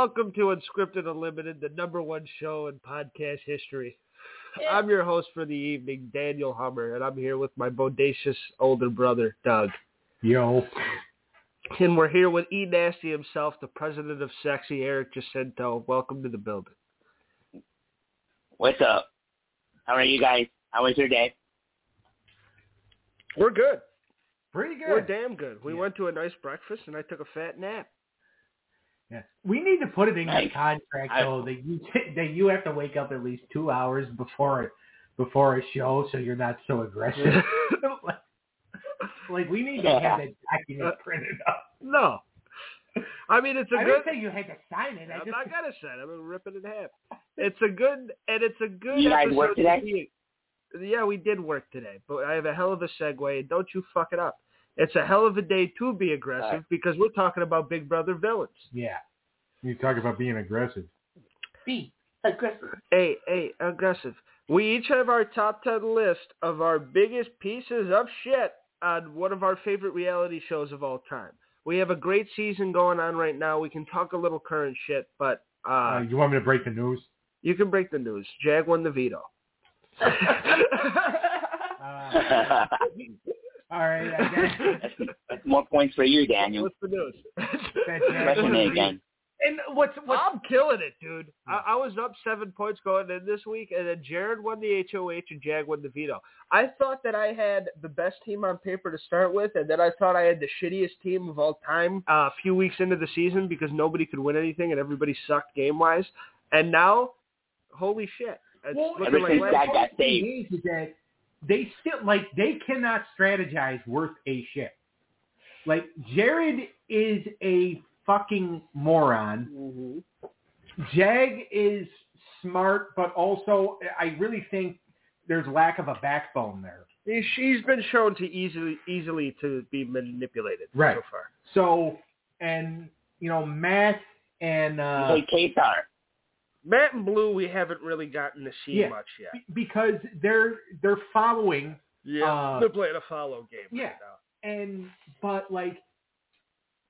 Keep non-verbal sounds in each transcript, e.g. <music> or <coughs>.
Welcome to Unscripted Unlimited, the number one show in podcast history. I'm your host for the evening, Daniel Hummer, and I'm here with my bodacious older brother, Doug. Yo. And we're here with E. Nasty himself, the president of Sexy, Eric Jacinto. Welcome to the building. What's up? How are you guys? How was your day? We're good. Pretty good. We're damn good. We Yeah. went to a nice breakfast, and I took a fat nap. Yeah. We need to put it in your Nice. contract I- though that you that you have to wake up at least two hours before before a show so you're not so aggressive. <laughs> like, like, we need to have <laughs> that document printed up. no. I mean, it's a I good... didn't say you had to sign it. I I'm just not gonna sign. it. I'm gonna rip it in half. It's a good and it's a good. You guys work today? be- Yeah, we did work today, but I have a hell of a segue. Don't you fuck it up. It's a hell of a day to be aggressive Alright. because we're talking about Big Brother villains. yeah. You talk about being aggressive. Be aggressive. Hey, hey, aggressive. We each have our top ten list of our biggest pieces of shit on one of our favorite reality shows of all time. We have a great season going on right now. We can talk a little current shit, but uh, Uh, you want me to break the news? you can break the news. Jag won the veto. <laughs> Uh, <laughs> all right. I guess. that's, that's more points for you, Daniel. What's the news? That's Question again. And what's what's I'm killing it, dude. I, I was up seven points going in this week, and then Jared won the HOH and Jag won the veto. I thought that I had the best team on paper to start with, and then I thought I had the shittiest team of all time uh, a few weeks into the season because nobody could win anything and everybody sucked game wise. And now, holy shit! It's Well, looking Ever like since last- that got saved. Is, is that they still like they cannot strategize worth a shit. Like Jared is a fucking moron. Mhm. Jag is smart, but also I really think there's lack of a backbone there. He- She's been shown to easily easily to be manipulated Right. so far. So and you know Matt and uh, Hey, K-Star. Matt and Blue, we haven't really gotten to see Yeah. much yet. be- because they're they're following Yeah, Uh, they're playing a follow game yeah. right now. and but like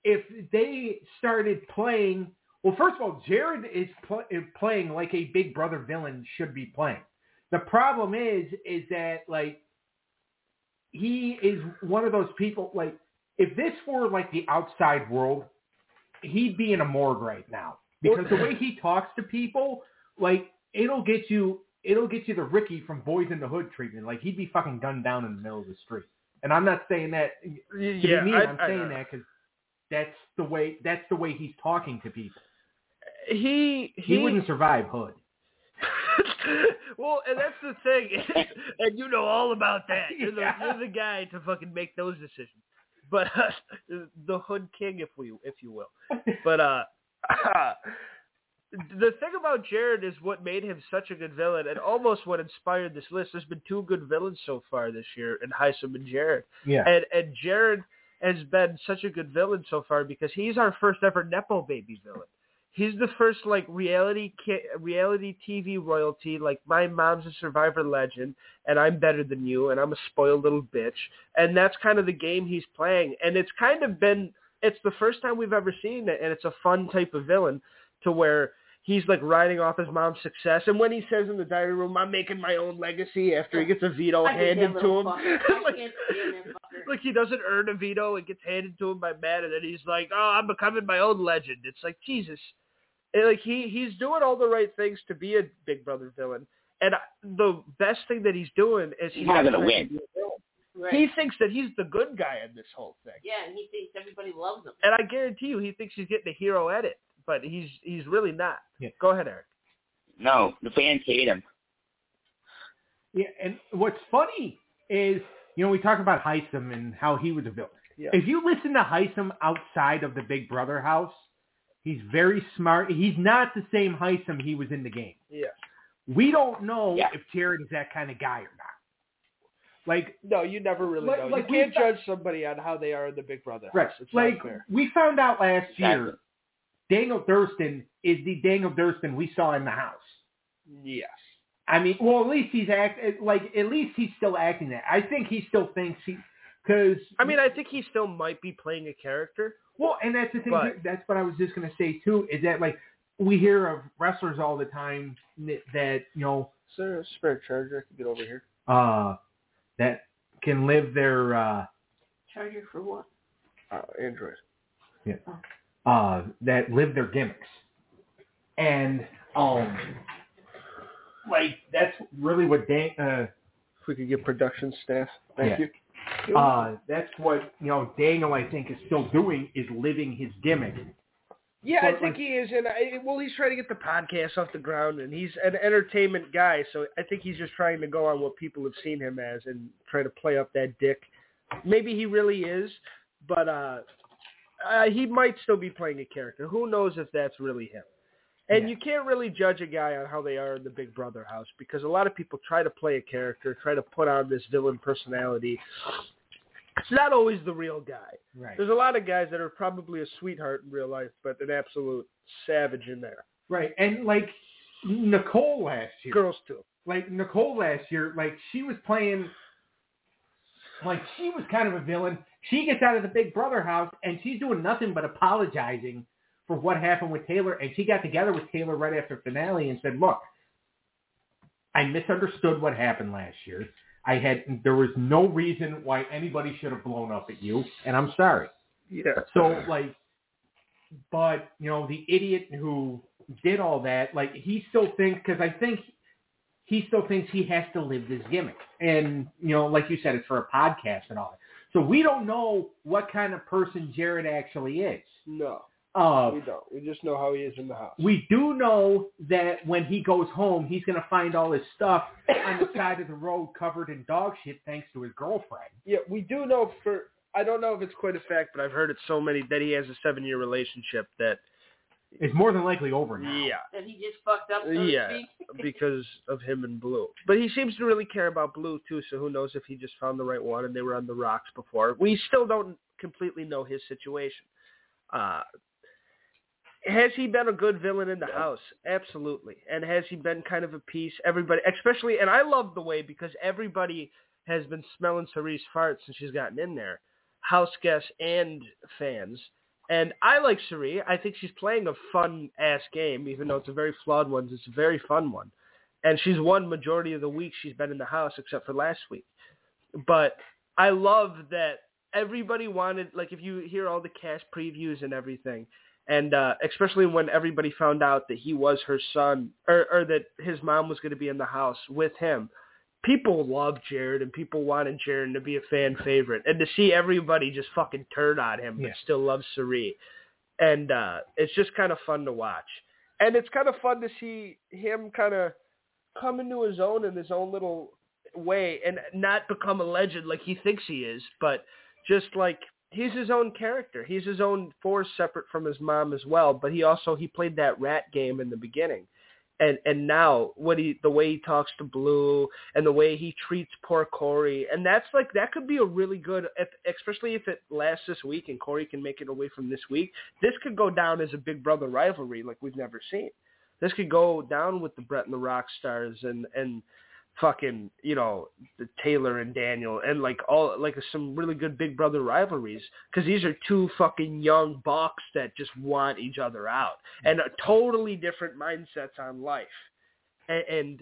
if they started playing well first of all jared is pl- is playing like a big brother villain should be playing the problem is is that like he is one of those people like if this were like the outside world he'd be in a morgue right now because the way he talks to people like it'll get you it'll get you the ricky from boys in the hood treatment like he'd be fucking gunned down in the middle of the street and i'm not saying that to Yeah, be mean, I, I'm I saying know. that because that's the way that's the way he's talking to people. He He, he, wouldn't survive Hood. <laughs> well, and that's the thing, <laughs> and you know all about that. <laughs> You're the, Yeah. you're the guy to fucking make those decisions. But uh, the Hood King, if we if you will. But uh, the thing about Jared is what made him such a good villain, and almost what inspired this list. There's been two good villains so far this year, in Hisam and Jared. Yeah. And and Jared has been such a good villain so far because he's our first ever nepo baby villain. He's the first like reality ki- reality TV royalty. Like my mom's a Survivor legend, and I'm better than you, and I'm a spoiled little bitch. And that's kind of the game he's playing. And it's kind of been it's the first time we've ever seen it, and it's a fun type of villain to where he's like riding off his mom's success. And when he says in the diary room, "I'm making my own legacy," after he gets a veto I handed to him, <laughs> like, can't stand that fucker. like he doesn't earn a veto, it gets handed to him by Matt, and then he's like, "Oh, I'm becoming my own legend." It's like Jesus, and like he he's doing all the right things to be a Big Brother villain. And the best thing that he's doing is He's not not gonna trying to win. Be a villain. Right. He thinks that he's the good guy in this whole thing. yeah, and he thinks everybody loves him. And I guarantee you, he thinks he's getting a hero edit but he's he's really not. Yeah. Go ahead, Eric. No, the fans hate him. Yeah, and what's funny is, you know, we talk about Hisam and how he was a villain. Yeah. If you listen to Hisam outside of the Big Brother house, he's very smart. He's not the same Hisam he was in the game. Yeah. We don't know Yeah. if Jared is that kind of guy or not. Like, No, you never really Like- know. like you we can't thought- judge somebody on how they are in the Big Brother. right. It's like not fair. we found out last year, Daniel Durston is the Daniel Durston we saw in the house. Yes. I mean, well, at least he's act like at least he's still acting that. I think he still thinks he because I mean, I think he still might be playing a character. Well, and that's the thing. But- that's what I was just gonna say too. Is that like we hear of wrestlers all the time that, that you know sir, there a spare charger? I can get over here. uh that can live their uh Charger for what? Uh, Android. Yeah. Uh that live their gimmicks, and um like that's really what Dan uh If we could get production staff. Thank Yeah. you. uh that's what you know Daniel I think is still doing is living his gimmick. Yeah, I think like- he is, and I, well, he's trying to get the podcast off the ground, and he's an entertainment guy, so I think he's just trying to go on what people have seen him as and try to play up that dick. Maybe he really is, but uh, uh he might still be playing a character. Who knows if that's really him? And Yeah. you can't really judge a guy on how they are in the Big Brother house because a lot of people try to play a character, try to put on this villain personality. It's not always the real guy. Right. There's a lot of guys that are probably a sweetheart in real life, but an absolute savage in there. Right. And like Nicole last year. Girls too. like Nicole last year, like she was playing, like she was kind of a villain. She gets out of the Big Brother house and she's doing nothing but apologizing for what happened with Taylor. And she got together with Taylor right after finale and said, "Look, I misunderstood what happened last year. I had there was no reason why anybody should have blown up at you, and I'm sorry." Yeah. So like, but you know, the idiot who did all that, like he still thinks because I think he still thinks he has to live this gimmick, and you know, like you said, it's for a podcast and all that. So we don't know what kind of person Jared actually is. No, Uh, we don't. We just know how he is in the house. we do know that when he goes home, he's going to find all his stuff on the <coughs> side of the road covered in dog shit, thanks to his girlfriend. Yeah, we do know for. I don't know if it's quite a fact, but I've heard it so many that he has a seven-year relationship. That It's more than likely over now. yeah, That he just fucked up, so Yeah. <laughs> because of him and Blue. But he seems to really care about Blue too. So who knows if he just found the right one and they were on the rocks before. We still don't completely know his situation. Uh, has he been a good villain in the house? Absolutely. And has he been kind of a piece? Everybody, especially, and I love the way because everybody has been smelling Cirie's farts since she's gotten in there, house guests and fans. And I like Cirie. I think she's playing a fun ass game, even though it's a very flawed one. It's a very fun one, and she's won majority of the week she's been in the house, except for last week. But I love that everybody wanted, like, if you hear all the cast previews and everything, and uh, especially when everybody found out that he was her son, or, or that his mom was going to be in the house with him, people loved Jared and people wanted Jared to be a fan favorite. And to see everybody just fucking turn on him but Yeah. still love Cirie. And uh, it's just kind of fun to watch. And it's kind of fun to see him kind of come into his own in his own little way and not become a legend like he thinks he is, but just like he's his own character. He's his own force separate from his mom as well, but he also he played that rat game in the beginning. And and now what he the way he talks to Blue and the way he treats poor Cory and that's like that could be a really good if, especially if it lasts this week and Cory can make it away from this week. This could go down as a big brother rivalry like we've never seen. This could go down with the Brett and the Rock stars and and fucking you know the Taylor and Daniel and like all like some really good big brother rivalries because these are two fucking young bucks that just want each other out and totally different mindsets on life and, and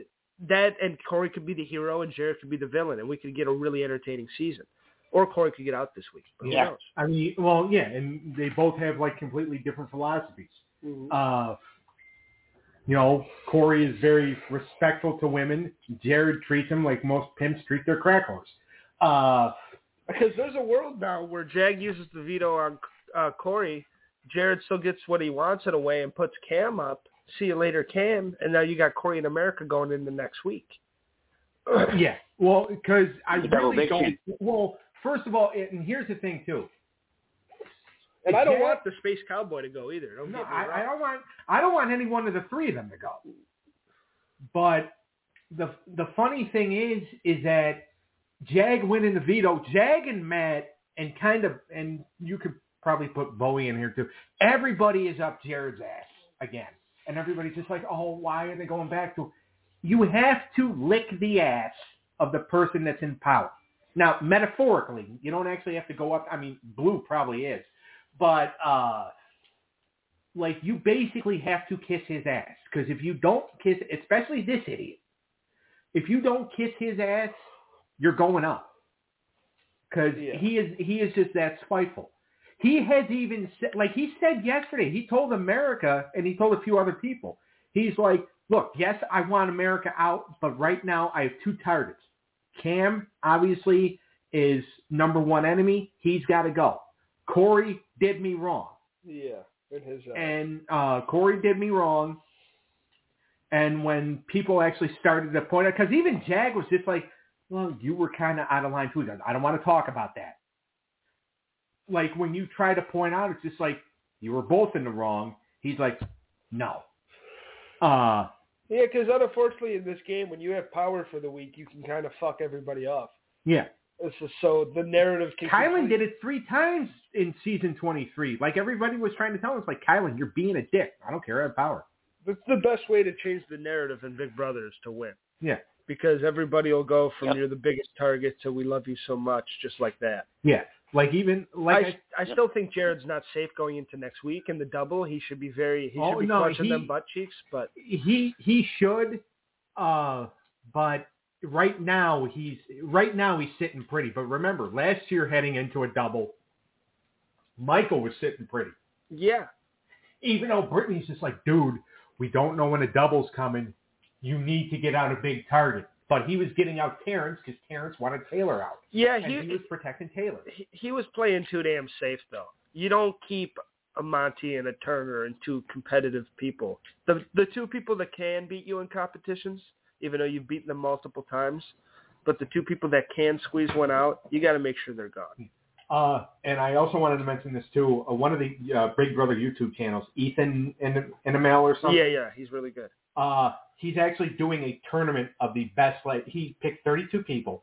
that and Cory could be the hero and Jared could be the villain and we could get a really entertaining season or Cory could get out this week but Yeah. who knows I mean, well, yeah, and they both have like completely different philosophies. Uh, you know, Cory is very respectful to women. Jared treats him like most pimps treat their crack horse. Uh, Because there's a world now where Jag uses the veto on uh, Cory Jared still gets what he wants in a way and puts Cam up. See you later, Cam. And now you got Cory in America going into next week. yeah. Well, because I really don't. Well, first of all, and here's the thing too. And I don't want the Space Cowboy to go either. Don't No, I, I don't want. I don't want any one of the three of them to go. But the the funny thing is, is that Jag winning the veto. Jag and Matt, and kind of, and you could probably put Bowie in here too. Everybody is up Jared's ass again, and everybody's just like, oh, why are they going back to? You have to lick the ass of the person that's in power. Now, metaphorically, you don't actually have to go up. I mean, Blue probably is, but uh like you basically have to kiss his ass because if you don't kiss, especially this idiot, if you don't kiss his ass, you're going up because Yeah. he is he is just that spiteful. He has even said, like he said yesterday, he told America and he told a few other people. He's like, look, yes, I want America out, but right now I have two targets. Cam obviously is number one enemy. He's got to go. Cory did me wrong Yeah, in his uh, and uh, Cory did me wrong. And when people actually started to point out, because even Jag was just like, well, you were kind of out of line too. I don't want to talk about that. Like when you try to point out, it's just like, you were both in the wrong. He's like, no. Uh, yeah, because unfortunately in this game, when you have power for the week, you can kind of fuck everybody off. yeah. This is so the narrative can. Kyland complete- did it three times in season 23. Like everybody was trying to tell him, it's like, Kyland, you're being a dick. I don't care. I have power. That's the best way to change the narrative in Big Brother is to win. Yeah. Because everybody will go from Yep. you're the biggest target to we love you so much, just like that. Yeah. Like even, like I, I, I still think Jared's not safe going into next week in the double. He should be very he Oh, should be no, clutching he- them butt cheeks, but he he should uh but right now he's right now he's sitting pretty but remember last year heading into a double michael was sitting pretty yeah. even though brittany's just like dude we don't know when a double's coming you need to get out a big target but he was getting out terrance because terrance wanted taylor out Yeah, he, he was protecting taylor he he was playing too damn safe though. You don't keep a Monte and a Turner and two competitive people. The the two people that can beat you in competitions, even though you've beaten them multiple times, but the two people that can squeeze one out, you got to make sure they're gone. Uh, and I also wanted to mention this too. Uh, one of the uh, Big Brother YouTube channels, Ethan in Inamel or something. Yeah, yeah, he's really good. uh, he's actually doing a tournament of the best. Like he picked 32 people,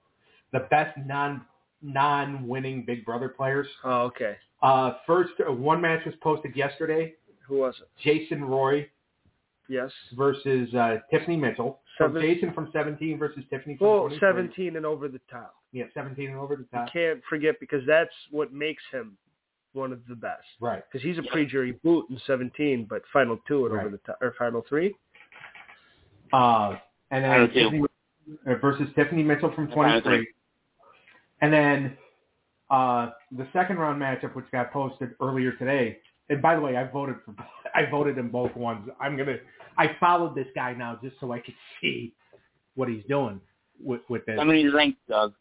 the best non non winning Big Brother players. Oh, okay. Uh, first uh, one match was posted yesterday. Who was it? Jason Roy Yes. versus uh, Tiffany Mitchell. So Seven- Jason from 17 versus Tiffany from Well, 17 and over the top. Yeah, 17 and over the You top. can't forget because that's what makes him one of the best. Right. Because he's a Yeah. pre-jury boot in 17, but final two and Right. over the top, or final three. Uh, and then Tiffany, uh, versus Tiffany Mitchell from Final 23. three. And then uh, the second round matchup, which got posted earlier today. And by the way, I voted for I voted in both ones. I'm gonna I followed this guy now just so I could <laughs> see what he's doing with with this. How many links, Doug?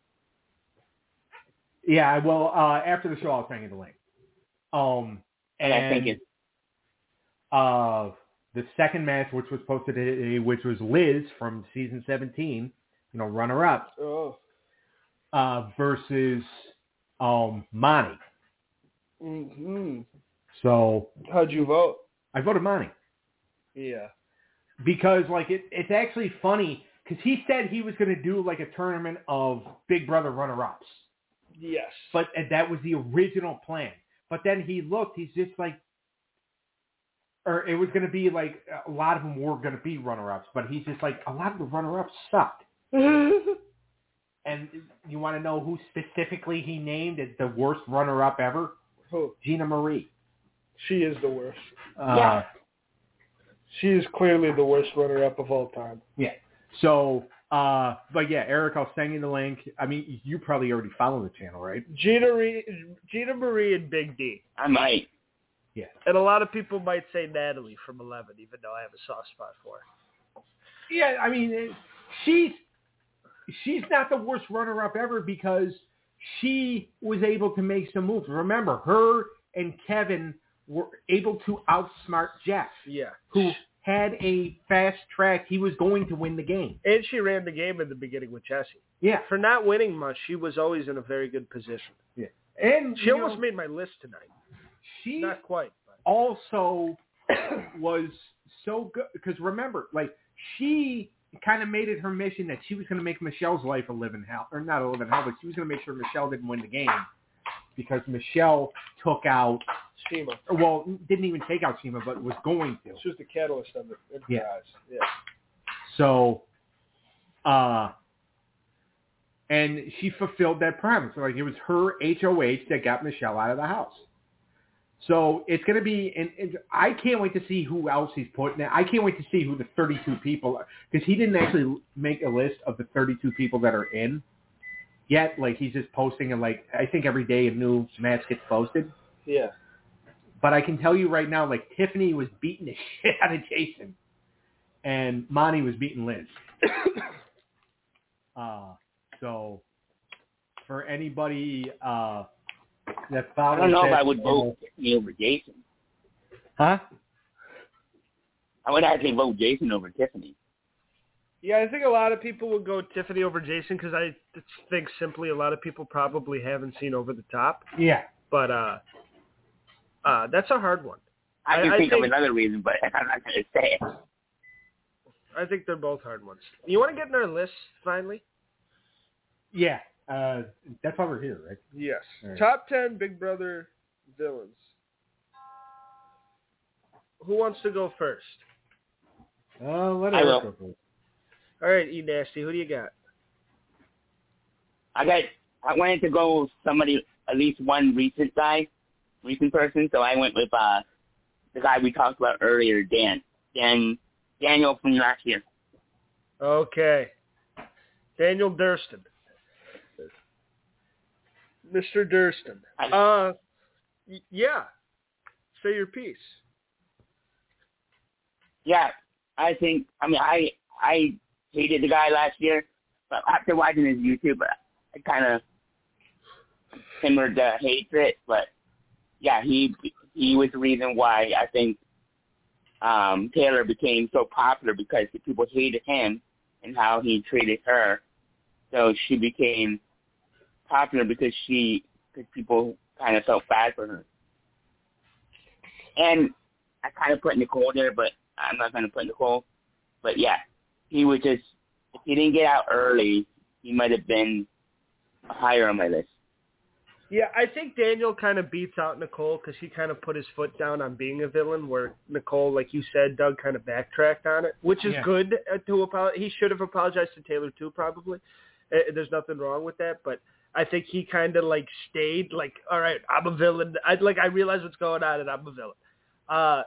Yeah, well. Uh, after the show, I'll send you the link. Um, And I and think it's uh, the second match, which was posted today, which was Liz from season 17, you know, runner up, Oh. uh, versus um, Monte. hmm So How'd you vote? I voted Monte Yeah. because, like, it, it's actually funny because he said he was going to do like a tournament of Big Brother runner-ups, Yes. but and that was the original plan. But then he looked, he's just like, or it was going to be like a lot of them were going to be runner-ups, but he's just like a lot of the runner-ups sucked. <laughs> And you want to know who specifically he named as the worst runner-up ever? Who? Gina Marie. She is the worst. Uh, Yeah. She is clearly the worst runner-up of all time. Yeah. So, uh, but yeah, Eric, I'll send you the link. I mean, you probably already follow the channel, right? Gina, Re- Gina Marie and Big D. I might. Yeah. And a lot of people might say Natalie from 11, even though I have a soft spot for her. Yeah, I mean, it- she's she's not the worst runner-up ever because she was able to make some moves. Remember, her and Kevin were able to outsmart Jeff, Yeah. who had a fast track. He was going to win the game. And she ran the game in the beginning with Jesse. Yeah, For not winning much, she was always in a very good position. Yeah. And She almost know, made my list tonight. she Not quite. But. also <coughs> was so good because remember, like she kind of made it her mission that she was going to make Michelle's life a living hell, or not a living hell, but she was going to make sure Michelle didn't win the game because Michelle took out, Chima. well, didn't even take out Chima, but was going to. She was the catalyst of the Yeah. enterprise. Yeah. So, uh, and she fulfilled that promise. Like it was her HOH that got Michelle out of the house. So it's going to be, and, and I can't wait to see who else he's putting. in. I can't wait to see who the 32 people are because he didn't actually make a list of the 32 people that are in yet. Like he's just posting and like I think every day a new match gets posted. Yeah. But I can tell you right now, like Tiffany was beating the <laughs> shit out of Jason, and Monte was beating Liz. <coughs> uh, so for anybody uh, that I don't know if I would vote Tiffany over Jason. Huh? I would actually vote Jason over Tiffany. Yeah, I think a lot of people would go Tiffany over Jason because I think simply a lot of people probably haven't seen Over the Top. Yeah. But uh, uh, that's a hard one. I I- can I think, think- of another reason, but <laughs> I'm not going to say it. I think they're both hard ones. You want to get in our list finally? Yeah. Uh, that's why we're here, right? Yes. All right. Top ten Big Brother villains. Who wants to go first? Uh, let I Eric will. go first. All right, E Nasty. Who do you got? I got. I wanted to go with somebody, at least one recent guy, recent person. So I went with uh, the guy we talked about earlier, Dan. Dan, Daniel from last year. Okay. Daniel Durston. Mr. Durston. Uh, y- yeah. Say your piece. Yeah, I think. I mean, I I hated the guy last year, but after watching his YouTube, I kind of simmered the hatred. But yeah, he he was the reason why I think um Taylor became so popular because people hated him and how he treated her. So she became popular because she because people kind of felt bad for her. And I kind of put Nicole there, but I'm not going to put Nicole. But yeah, he was just if he didn't get out early, he might have been higher on my list. Yeah, I think Daniel kind of beats out Nicole because he kind of put his foot down on being a villain, where Nicole, like you said, Doug kind of backtracked on it, which is Yeah. good uh, to apologize. He should have apologized to Taylor too, probably. Uh, there's nothing wrong with that, but I think he kind of like stayed like, all right, I'm a villain. I like I realize what's going on and I'm a villain. Uh,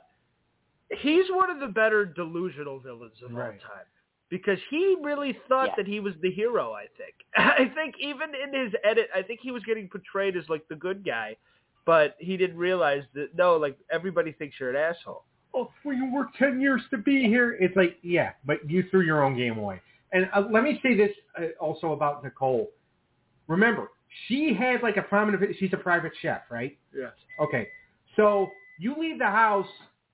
he's one of the better delusional villains of all time because he really thought Yeah. that he was the hero. I think. <laughs> I think even in his edit, I think he was getting portrayed as like the good guy, but he didn't realize that no, like everybody thinks you're an asshole. oh, well, you worked 10 years to be here. It's like, yeah, but you threw your own game away. And uh, let me say this uh, also about Nicole. Remember, she had like a prominent, she's a private chef, right? Yes. Okay. So you leave the house,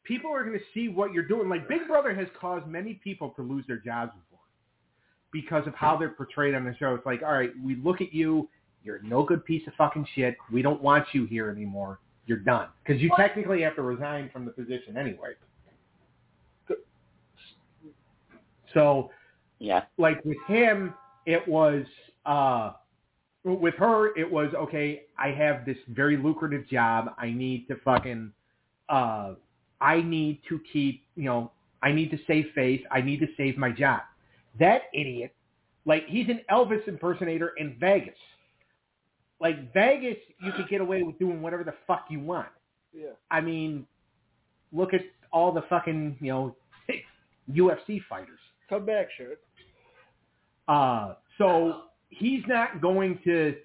people are going to see what you're doing. Like Big Brother has caused many people to lose their jobs before because of how they're portrayed on the show. It's like, all right, we look at you, you're no good piece of fucking shit. We don't want you here anymore. You're done. Because you technically have to resign from the position anyway. So Yeah, like with him, it was uh with her, it was okay. I have this very lucrative job. I need to fucking uh I need to keep you know I need to save face. I need to save my job. That idiot, like he's an Elvis impersonator in Vegas. Like Vegas, you could get away with doing whatever the fuck you want. Yeah. I mean, look at all the fucking you know <laughs> UFC fighters. Come back, shirt. Uh, so he's not going to.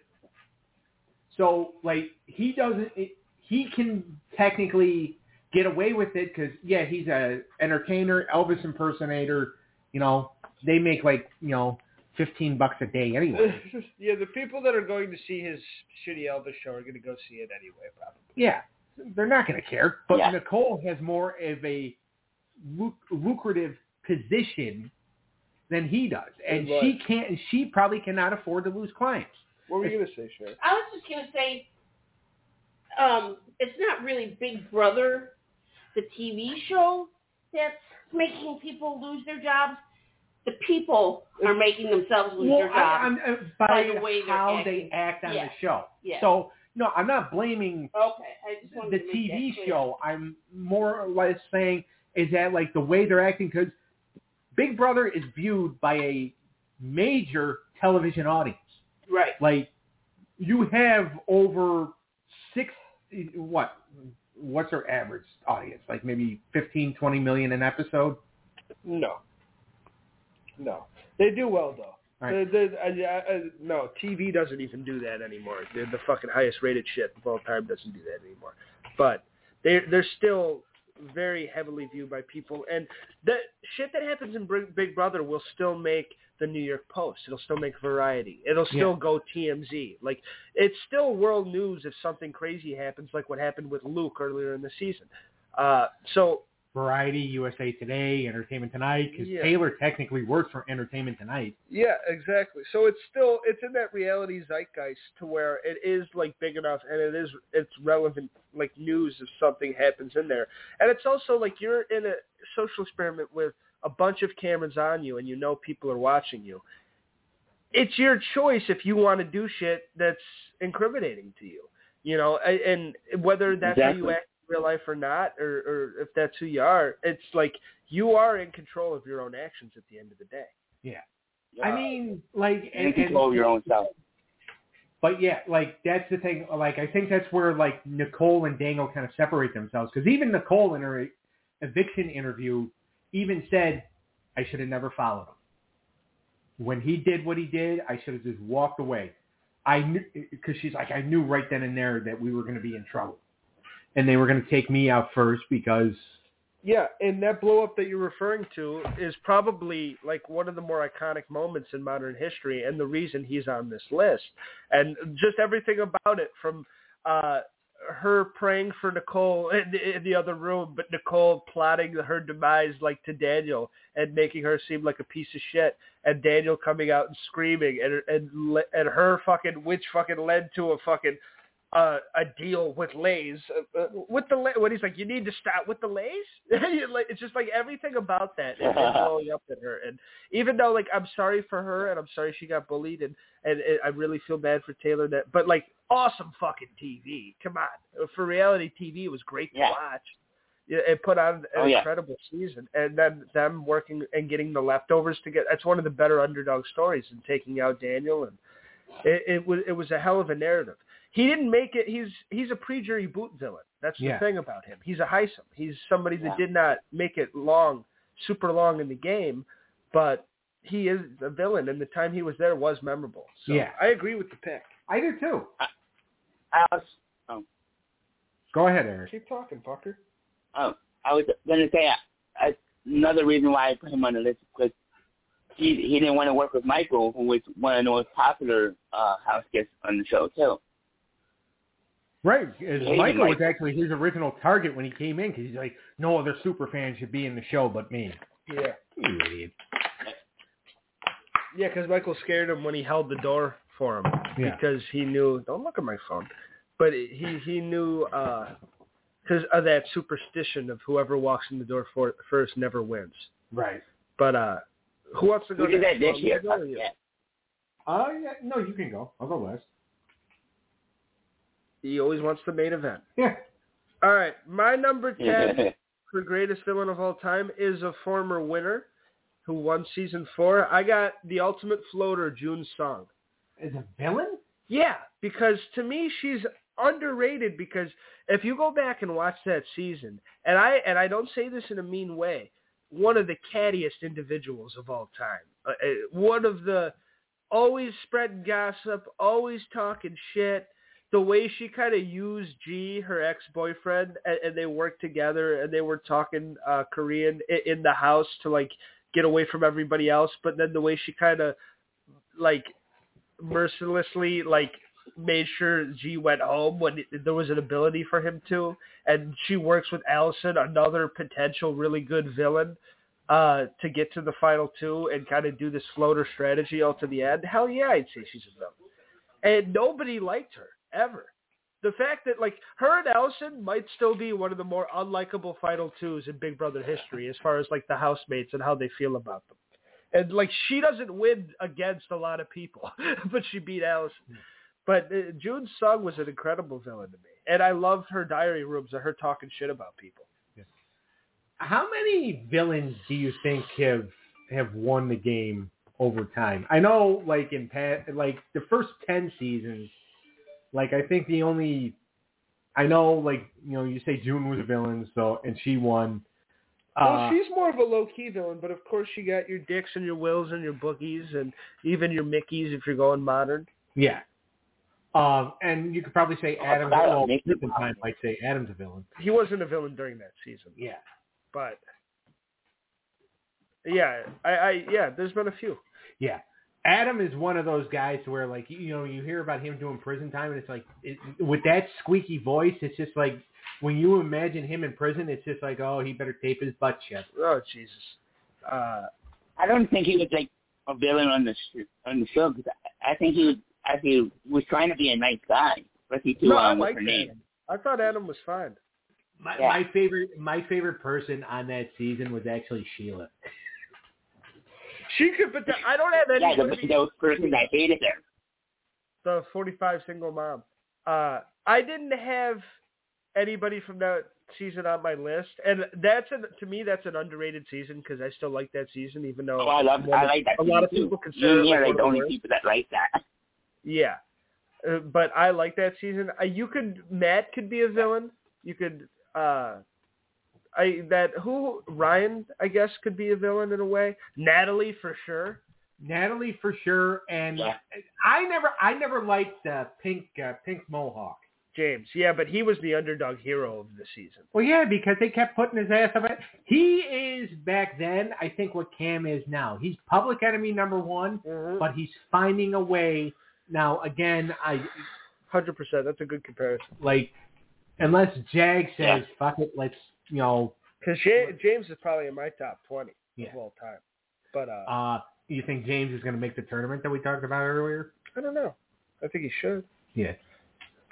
So like he doesn't. It, he can technically get away with it because yeah, he's a entertainer, Elvis impersonator. You know, they make like you know fifteen bucks a day anyway. <laughs> yeah, the people that are going to see his shitty Elvis show are going to go see it anyway, probably. yeah. they're not going to care. But Yeah. Nicole has more of a luc- lucrative position than he does, and she can't. She probably cannot afford to lose clients. What were you gonna say, Sharon? I was just gonna say, um, it's not really Big Brother, the TV show, that's making people lose their jobs. The people are making themselves lose Well, their I, jobs. I'm, uh, by, by the way how they act on Yeah. the show. Yeah. So no, I'm not blaming okay, I just the TV show. I'm more or less saying is that like the way they're acting because Big Brother is viewed by a major television audience. Right. Like you have over six what what's their average audience? Like maybe 15, 20 million an episode. No. No. They do well though. Right. The, the, uh, uh, no, TV doesn't even do that anymore. The, the fucking highest rated shit of all time doesn't do that anymore. But they're, they're still very heavily viewed by people, and the shit that happens in Big Brother will still make the New York Post. It'll still make Variety. It'll still go TMZ. Like it's still world news if something crazy happens, like what happened with Luke earlier in the season. Uh, so Variety, USA Today, Entertainment Tonight, because Yeah. Taylor technically works for Entertainment Tonight. Yeah, exactly. So it's still it's in that reality zeitgeist to where it is like big enough and it is it's relevant like news if something happens in there. And it's also like you're in a social experiment with a bunch of cameras on you and you know people are watching you. It's your choice if you want to do shit that's incriminating to you. You know, a- and whether that's how you act in real life or not, or, or if that's who you are, it's like you are in control of your own actions at the end of the day. Yeah. I mean, like, you and, control and, your own self. but yeah, like that's the thing. Like, I think that's where like Nicole and Daniel kind of separate themselves because even Nicole in her eviction interview even said, "I should have never followed him. When he did what he did, I should have just walked away. I knew because she's like, I knew right then and there that we were going to be in trouble, and they were going to take me out first because Yeah, and that blow up that you're referring to is probably like one of the more iconic moments in modern history and the reason he's on this list. And just everything about it from uh her praying for Nicole in the, in the other room, but Nicole plotting her demise like to Daniel and making her seem like a piece of shit, and Daniel coming out and screaming, and and and her fucking which fucking led to a fucking uh, a deal with Lay's uh, uh, with the Lay- when he's like, you need to stop with the Lay's. <laughs> It's just like everything about that is <laughs> blowing up at her. And even though like I'm sorry for her and I'm sorry she got bullied and and, and I really feel bad for Taylor that, but like awesome fucking TV. Come on, for reality TV, it was great to Yeah. watch. Yeah, It put on an Oh, yeah. incredible season, and then them working and getting the leftovers to get. That's one of the better underdog stories and taking out Daniel, and it, it was it was a hell of a narrative. He didn't make it. He's he's a pre-jury boot villain. That's the Yeah. thing about him. He's a hisam. He's somebody that Yeah. did not make it long, super long in the game, but he is a villain, and the time he was there was memorable. So Yeah. I agree with the pick. I do too. I was, Go ahead, Eric. Keep talking, fucker. oh, I was gonna say uh, another reason why I put him on the list is because he he didn't want to work with Michael, who was one of the most popular uh, house guests on the show too. Right. As Hey, Michael was actually his original target when he came in because he's like, no other super fan should be in the show but me. Yeah. You idiot. Yeah, because Michael scared him when he held the door for him Yeah. because he knew. Don't look at my phone. But he he knew because of that superstition of whoever walks in the door for, first never wins. Right. But uh, who wants to go? Who did that next? this Want me to year? go or? Yeah. Uh, yeah, no, you can go. I'll go last. He always wants the main event. Yeah. All right, my number <laughs> ten for greatest villain of all time is a former winner who won season four. I got the ultimate floater, Jun Song. As a villain? Yeah, because to me she's underrated because if you go back and watch that season, and I and I don't say this in a mean way, one of the cattiest individuals of all time. Uh, uh, one of the always spreading gossip, always talking shit. The way she kind of used Jee, her ex-boyfriend, and, and they worked together and they were talking uh, Korean in, in the house to like get away from everybody else. But then the way she kind of like mercilessly like made sure Jee went home when there was an ability for him to, and she works with Allison, another potential really good villain, uh, to get to the final two and kind of do this floater strategy all to the end. Hell yeah, I'd say she's a villain. And nobody liked her ever. The fact that like her and Allison might still be one of the more unlikable final twos in Big Brother history as far as like the housemates and how they feel about them. And like she doesn't win against a lot of people, <laughs> but she beat Allison. But uh, Jun Song was an incredible villain to me, and I loved her diary rooms of her talking shit about people. How many villains do you think have have won the game over time? I know, like in past, like the first ten seasons, like I think the only, I know, like you know, you say Jun was a villain, so and she won. Well, Uh, she's more of a low key villain, but of course you got your dicks and your wills and your boogies and even your Mickeys if you're going modern. yeah. Um, and you could probably say Oh, Adam's. I don't Well, make different it. time might say Adam's a villain. He wasn't a villain during that season, Yeah. but yeah, I, I yeah, there's been a few. Yeah. Adam is one of those guys where like you know you hear about him doing prison time and it's like it, with that squeaky voice it's just like when you imagine him in prison it's just like oh he better tape his butt shut. Oh Jesus. Uh, I don't think he was like a villain on the sh- on the show because I, I think he was actually was trying to be a nice guy, but he threw no, I on with liked her name. I thought Adam was fine. My, Yeah. my favorite my favorite person on that season was actually Sheila. <laughs> She could, but I don't have any. Yeah, the, those persons I hated her. the 45 single mom. Uh, I didn't have anybody from that season on my list, and that's an, to me that's an underrated season because I still like that season, even though Oh, I love, I like that. a lot of people consider You it like the the only worst. people that like that. Yeah, uh, but I like that season. Uh, you could Matt could be a villain. You could uh, I that who Ryan I guess could be a villain in a way. Natalie for sure. Natalie for sure and Yeah. I never I never liked uh, Pink uh, Pink Mohawk. James, yeah, but he was the underdog hero of the season. Well, yeah, because they kept putting his ass up. It. He is back then. I think what Cam is now. He's public enemy number one, but he's finding a way. Now, again, I Hundred percent. That's a good comparison. like unless Jag says Yeah. fuck it, let's you know. Because James is probably in my top twenty Yeah. of all time. But uh, Uh, you think James is going to make the tournament that we talked about earlier? I don't know. I think he should. Yeah.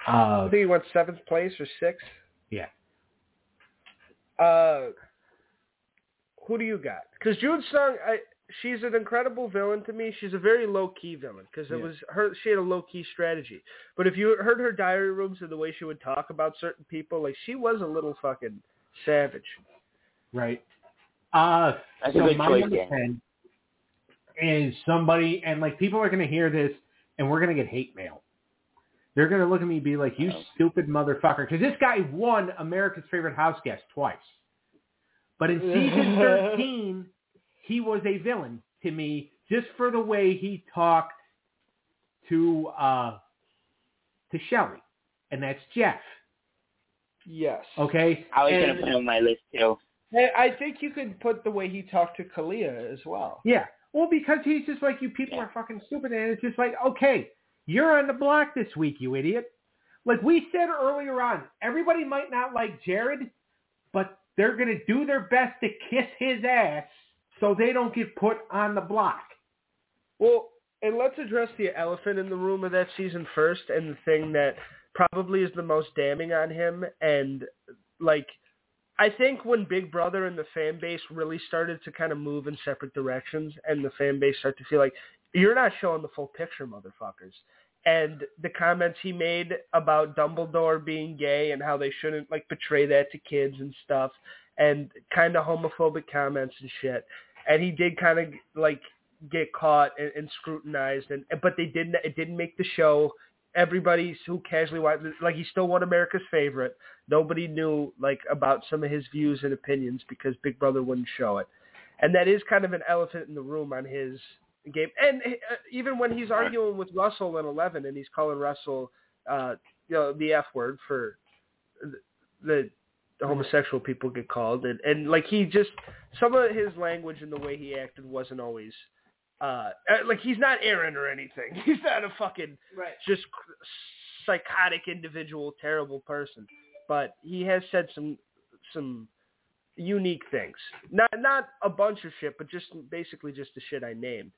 I Uh, think he went seventh place or sixth. yeah. Uh, who do you got? Because Jun Song, I, she's an incredible villain to me. She's a very low key villain because it Yeah. was her. She had a low key strategy. But if you heard her diary rooms and the way she would talk about certain people, like she was a little fucking savage. Right. Uh, That's so my choice, number Dan. ten is somebody, and like people are going to hear this, and we're going to get hate mail. They're going to look at me and be like, "You Oh. stupid motherfucker," because this guy won America's Favorite House Guest twice. But in season <laughs> thirteen, he was a villain to me just for the way he talked to uh to Shelly, and that's Jeff. Yes. Okay, I was gonna put him on my list too. I think you could put the way he talked to Kalia as well. Yeah. Well, because he's just like, you people are fucking stupid. And it's just like, okay, you're on the block this week, you idiot. Like we said earlier on, everybody might not like Jared, but they're going to do their best to kiss his ass so they don't get put on the block. Well, and let's address the elephant in the room of that season first, and the thing that probably is the most damning on him. And like, I think when Big Brother and the fan base really started to kind of move in separate directions, and the fan base started to feel like you're not showing the full picture, motherfuckers. And the comments he made about Dumbledore being gay and how they shouldn't like betray that to kids and stuff, and kind of homophobic comments and shit. And he did kind of like get caught and, and scrutinized and but they didn't it didn't make the show everybody who casually watched like he still won america's favorite. Nobody knew like about some of his views and opinions because big brother wouldn't show it. And that is kind of an elephant in the room on his game. And uh, even when he's arguing with russell in 11 and he's calling russell uh you know the f word for the the homosexual people get called. And and like he just some of his language and the way he acted wasn't always uh, uh, like he's not Aaron or anything. <laughs> He's not a fucking Right. just psychotic individual, terrible person. But he has said some some unique things. Not not a bunch of shit, but just basically just the shit I named.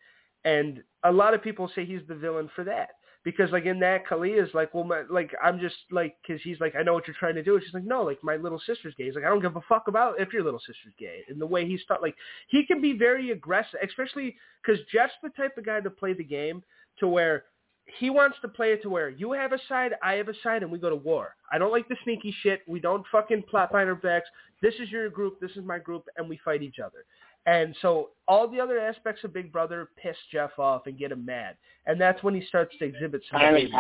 And a lot of people say he's the villain for that because like in that Kalia's like, well, my, like I'm just like because he's like I know what you're trying to do. And she's like, no, like my little sister's gay. He's like, I don't give a fuck about if your little sister's gay. And the way he's taught, like he can be very aggressive, especially because Jeff's the type of guy to play the game to where he wants to play it to where you have a side, I have a side, and we go to war. I don't like the sneaky shit. We don't fucking plot behind our backs. This is your group, this is my group, and we fight each other. And so all the other aspects of Big Brother piss Jeff off and get him mad. And that's when he starts to exhibit some behavior.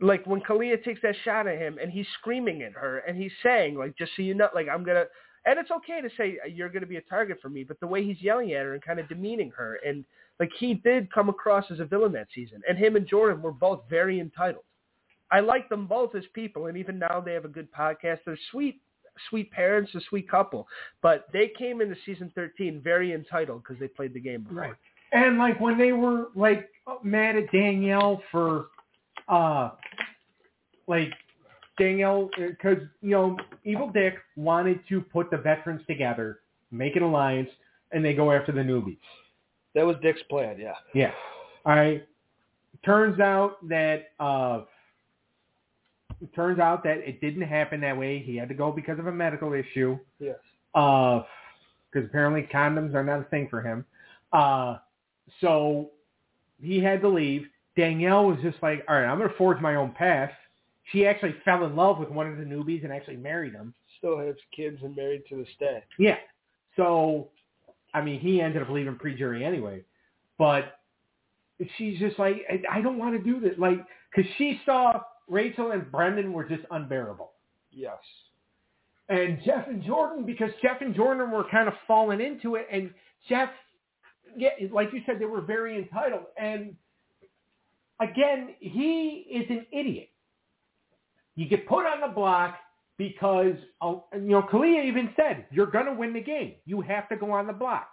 Like when Kalia takes that shot at him and he's screaming at her and he's saying, like, just so you know, like, I'm going to, and it's okay to say uh, you're going to be a target for me, but the way he's yelling at her and kind of demeaning her and like he did come across as a villain that season. And him and Jordan were both very entitled. I like them both as people, and even now they have a good podcast. They're sweet, sweet parents, a sweet couple. But they came into season 13 very entitled because they played the game before. Right. And like when they were like mad at Danielle for, uh, like Danielle, because you know Evil Dick wanted to put the veterans together, make an alliance, and they go after the newbies. That was Dick's plan, yeah. Yeah. All right. Turns out that uh, it turns out that it didn't happen that way. He had to go because of a medical issue. Yes. Uh, because apparently condoms are not a thing for him. Uh, so he had to leave. Danielle was just like, all right, I'm going to forge my own path. She actually fell in love with one of the newbies and actually married him. Still has kids and married to this day. Yeah. So, I mean, he ended up leaving pre-jury anyway. But she's just like, I, I don't want to do this. Like, because she saw Rachel and Brendon were just unbearable. Yes. And Jeff and Jordan, because Jeff and Jordan were kind of falling into it. And Jeff, yeah, like you said, they were very entitled. And again, he is an idiot. You get put on the block because, uh, you know, Kalia even said, you're going to win the game. You have to go on the block.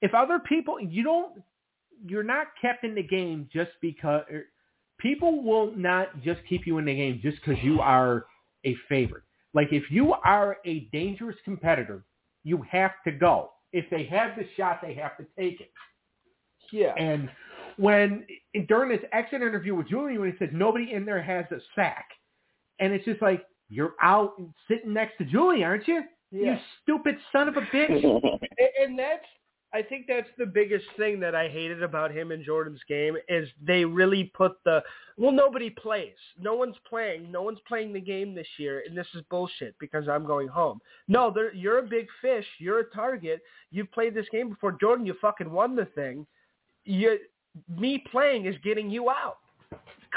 If other people, you don't, you're not kept in the game just because, people will not just keep you in the game just because you are a favorite. Like if you are a dangerous competitor, you have to go. If they have the shot, they have to take it. Yeah. And when during this exit interview with Julian, when he said nobody in there has a sack, and it's just like you're out and sitting next to Julie, aren't you? You stupid son of a bitch. <laughs> And- and that's I think that's the biggest thing that I hated about him and Jordan's game is they really put the well nobody plays. No one's playing. No one's playing the game this year and this is bullshit because I'm going home. No, you're a big fish. You're a target. You've played this game before. Jordan, you fucking won the thing. You me playing is getting you out.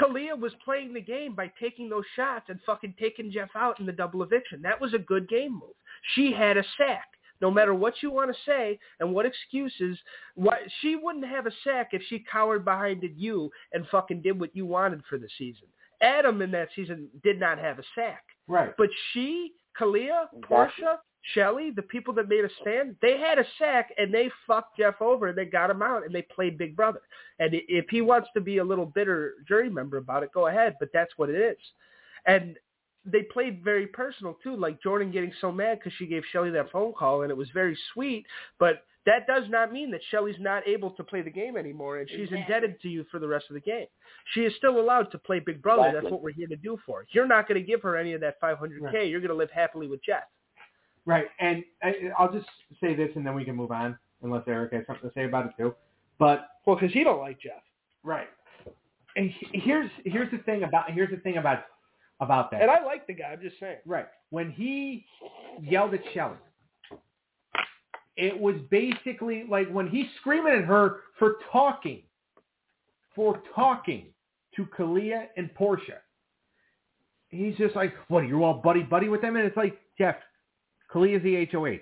Kalia was playing the game by taking those shots and fucking taking Jeff out in the double eviction. That was a good game move. She had a sack. No matter what you want to say and what excuses, what she wouldn't have a sack if she cowered behind you and fucking did what you wanted for the season. Adam in that season did not have a sack. right. But she, Kalia, Exactly. Portia, Shelly, the people that made a stand, they had a sack and they fucked Jeff over and they got him out and they played Big Brother. And if he wants to be a little bitter jury member about it, go ahead. But that's what it is. And they played very personal too, like Jordan getting so mad because she gave Shelly that phone call and it was very sweet. But that does not mean that Shelly's not able to play the game anymore and she's Exactly. indebted to you for the rest of the game. She is still allowed to play Big Brother. That's what we're here to do for. You're not going to give her any of that 500k. Right. You're going to live happily with Jeff. Right. And I, I'll just say this, and then we can move on, unless Eric has something to say about it too. But Well, because he don't like Jeff. right. And here's here's the thing about here's the thing about about that. And I like the guy. I'm just saying. Right. When he yelled at Shelly, it was basically like when he's screaming at her for talking, for talking to Kalia and Portia. He's just like, what, you're all buddy-buddy with them? And it's like, Jeff, Kalia's the HOH.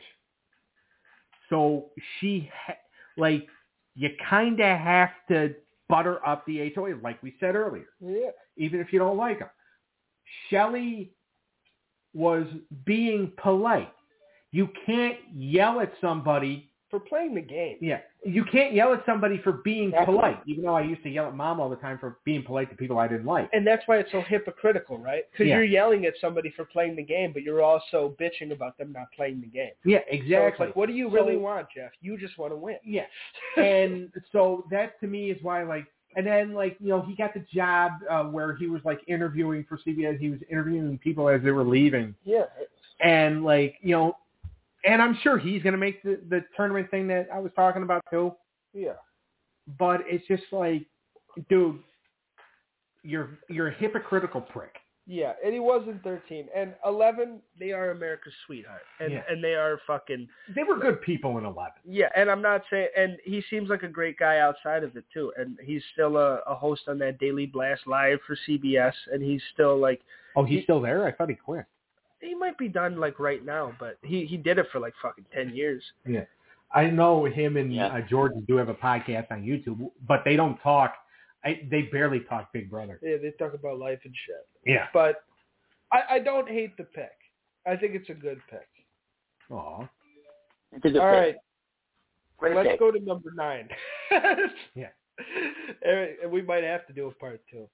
So she, ha- like, you kind of have to butter up the HOH, like we said earlier Yeah. even if you don't like him. Shelley was being polite. You can't yell at somebody for playing the game. Yeah, you can't yell at somebody for being Exactly. polite. Even though I used to yell at mom all the time for being polite to people I didn't like. And that's why it's so hypocritical, right? Because Yeah. you're yelling at somebody for playing the game, but you're also bitching about them not playing the game. Yeah, So exactly. like, what do you really So- want, Jeff? You just want to win. Yeah, <laughs> and so that to me is why like. And then, like you know, he got the job uh, where he was like interviewing for CBS. He was interviewing people as they were leaving, Yeah. and like you know, and I'm sure he's gonna make the the tournament thing that I was talking about too. Yeah. But it's just like, dude, you're you're a hypocritical prick. Yeah, and he was in 13. And 11, they are America's sweetheart. And Yeah. and they are fucking They were good people in Eleven. Yeah, and I'm not saying and he seems like a great guy outside of it too. And he's still a, a host on that Daily Blast Live for CBS and he's still like Oh, he's still there. I thought he quit. he might be done like right now, but he he did it for like fucking 10 years. Yeah. I know him and Yeah. uh, Jordan do have a podcast on YouTube, but they don't talk. I, they barely talk Big Brother. Yeah, they talk about life and shit. Yeah. But I, I don't hate the pick. I think it's a good pick. Aw. It's a good All pick. right, Great let's pick. go to number nine. <laughs> Yeah. And and we might have to do a part two.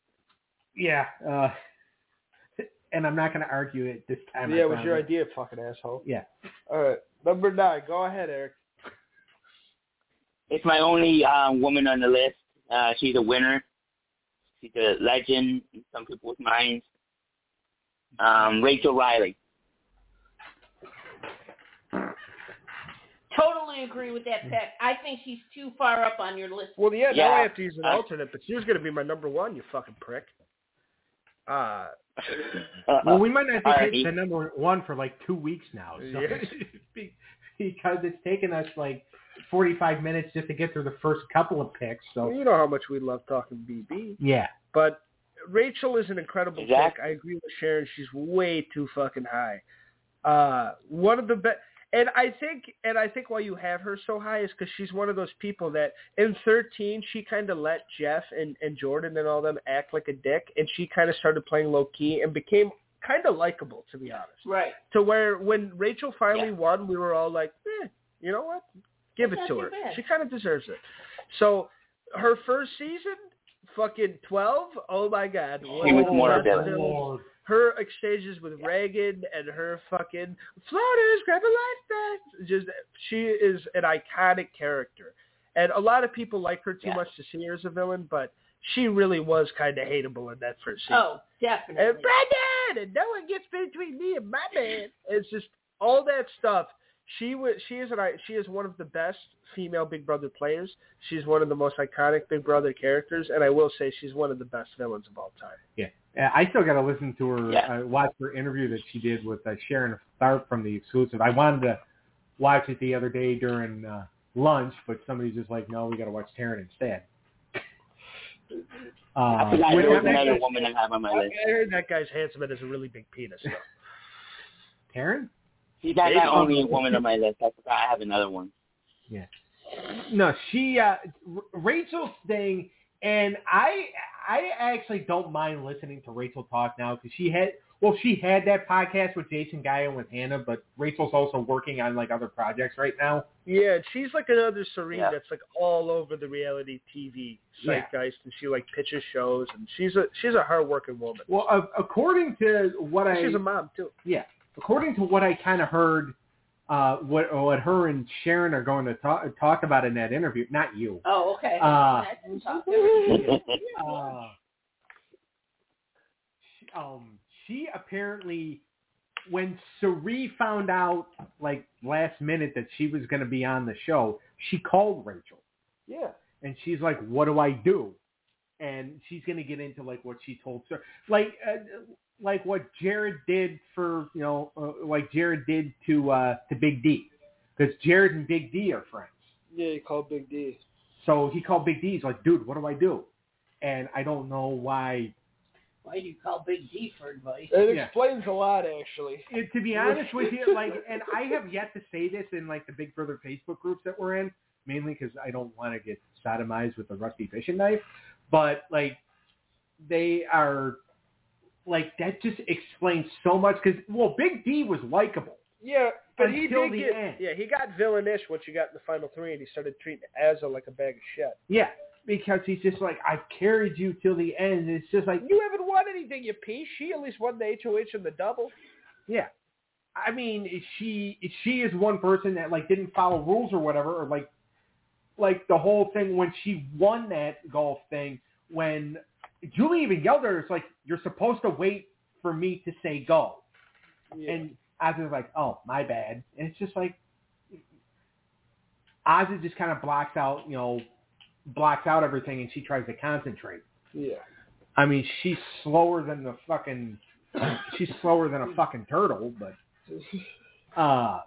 Yeah. Uh, and I'm not going to argue it this time. I yeah, it was your idea, fucking asshole. Yeah. All right, number nine. Go ahead, Eric. It's my only um, woman on the list. Uh, she's a winner. She's a legend in some people's minds. Um, Rachel Reilly. Totally agree with that pick. I think she's too far up on your list. Well, yeah, now Yeah. I have to use an Uh, alternate, but she was going to be my number one. You fucking prick. Uh, Well, we might not All be right. the number one for like two weeks now. So Yes. <laughs> Be- because it's taken us like 45 minutes just to get through the first couple of picks. So you know how much we love talking BB, yeah. but Rachel is an incredible Exactly. pick. I agree with Sharon. She's way too fucking high. Uh, one of the best. And I think, and I think why you have her so high is because she's one of those people that in 13 she kind of let Jeff and, and Jordan and all them act like a dick, and she kind of started playing low key and became kind of likable, to be honest. Right. To where when Rachel finally Yeah. won, we were all like, eh, you know what? Give That's it to her. too. She kind of deserves it. So her first season, fucking 12, oh my God. She was more What villain. her exchanges with Ragan and her fucking floaters, grab a life vest. Just she is an iconic character, and a lot of people like her too Yeah. much to see her as a villain, but she really was kind of hateable in that first season. Oh, definitely. And Brendon, and no one gets between me and my man. It's just all that stuff. She was. She is an. i- She is one of the best female Big Brother players. She's one of the most iconic Big Brother characters, and I will say she's one of the best villains of all time. Yeah, I still got to listen to her. Yeah. Uh, watch her interview that she did with uh, Sharon Tharp from the exclusive. I wanted to watch it the other day during uh, lunch, but somebody's just like, "No, we got to watch Taryn instead." Uh, <laughs> I forgot with there was another woman I have on my list. I heard that guy's handsome and has a really big penis. So. Taryn? She's not the only <laughs> woman on my list. I forgot I have another one. Yeah. No, she uh R- Rachel's thing, and I I actually don't mind listening to Rachel talk now because she had well she had that podcast with Jason Guy and with Hannah, but Rachel's also working on like other projects right now. Yeah, she's like another Cirie Yeah. that's like all over the reality TV Yeah. zeitgeist, and she like pitches shows, and she's a she's a hardworking woman. Well, uh, according to what I She's a mom too. yeah, according to what I kind of heard, uh, what what her and Sharon are going to talk talk about in that interview. Not you. oh, okay. Uh, That's some talk. uh, she- um, she apparently, when Cirie found out like last minute that she was going to be on the show, she called Rachel Yeah. and she's like, "What do I do?" And she's going to get into like what she told her, like uh, like what Jared did for you know, uh, like Jared did to uh, to Big D, because Jared and Big D are friends. Yeah, you call Big D. So he called Big D. He's like, dude, what do I do? And I don't know why. Why do you call Big D for advice? It Yeah. explains a lot, actually. It, to be honest with you, like, and I have yet to say this in like the Big Brother Facebook groups that we're in, mainly because I don't want to get sodomized with a rusty fishing knife. But like, they are like that just explains so much because well, Big D was likable. Yeah, but he did the get end. yeah he got villainish once you got in the final three, and he started treating Azah like a bag of shit. Yeah, because he's just like, I've carried you till the end. It's just like, You haven't won anything, you piece. She at least won the HOH and the double. yeah. I mean, she she is one person that like didn't follow rules or whatever, or like like the whole thing when she won that golf thing. When Julie even yelled at her, it's like you're supposed to wait for me to say go, Yeah. and Ozzy's like, oh my bad, and it's just like Ozzy just kind of blocks out, you know, blocks out everything, and she tries to concentrate. yeah. I mean, she's slower than the fucking. She's slower than a fucking turtle, but <laughs> uh,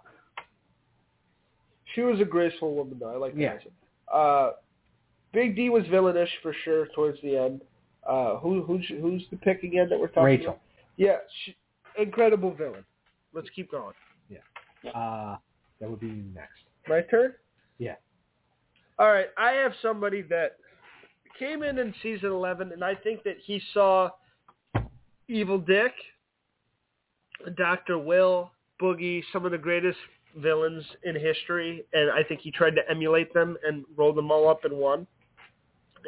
She was a graceful woman, though. I like that. Yeah. Uh, Big D was villainish for sure towards the end. Uh, who who's who's the pick again that we're talking Rachel. about? Yeah, she, incredible villain. Let's keep going. Yeah. Uh, that would be next. My turn. Yeah. All right, I have somebody that came in in season eleven, and I think that he saw Evil Dick, Doctor Will, Boogie, some of the greatest villains in history, and I think he tried to emulate them and roll them all up in one.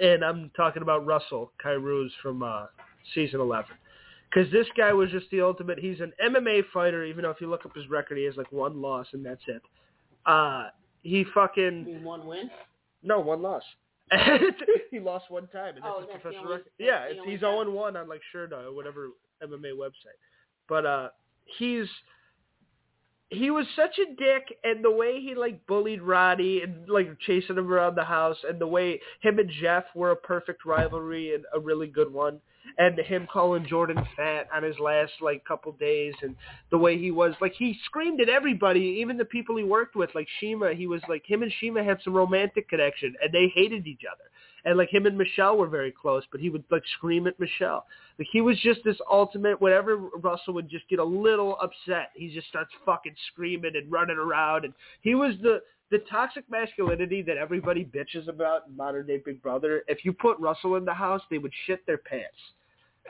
And I'm talking about Russell Kairouz from uh, season 11. Because this guy was just the ultimate. He's an MMA fighter, even though if you look up his record, he has like one loss, and that's it. Uh, he fucking You mean one win? no, one loss. <laughs> he lost one time, and that's Oh, his that's professional record. Yeah, the it's, only he's time. 0 1 on like Sherdog or whatever MMA website. But uh, he's he was such a dick, and the way he like bullied Ronnie and like chasing him around the house, and the way him and Jeff were a perfect rivalry and a really good one. And him calling Jordan fat on his last like couple days, and the way he was like he screamed at everybody, even the people he worked with, like Chima. He was like him and Chima had some romantic connection, and they hated each other. And like him and Michelle were very close, but he would like scream at Michelle. Like he was just this ultimate. Whenever Russell would just get a little upset, he just starts fucking screaming and running around. And he was the the toxic masculinity that everybody bitches about in modern day Big Brother. If you put Russell in the house, they would shit their pants.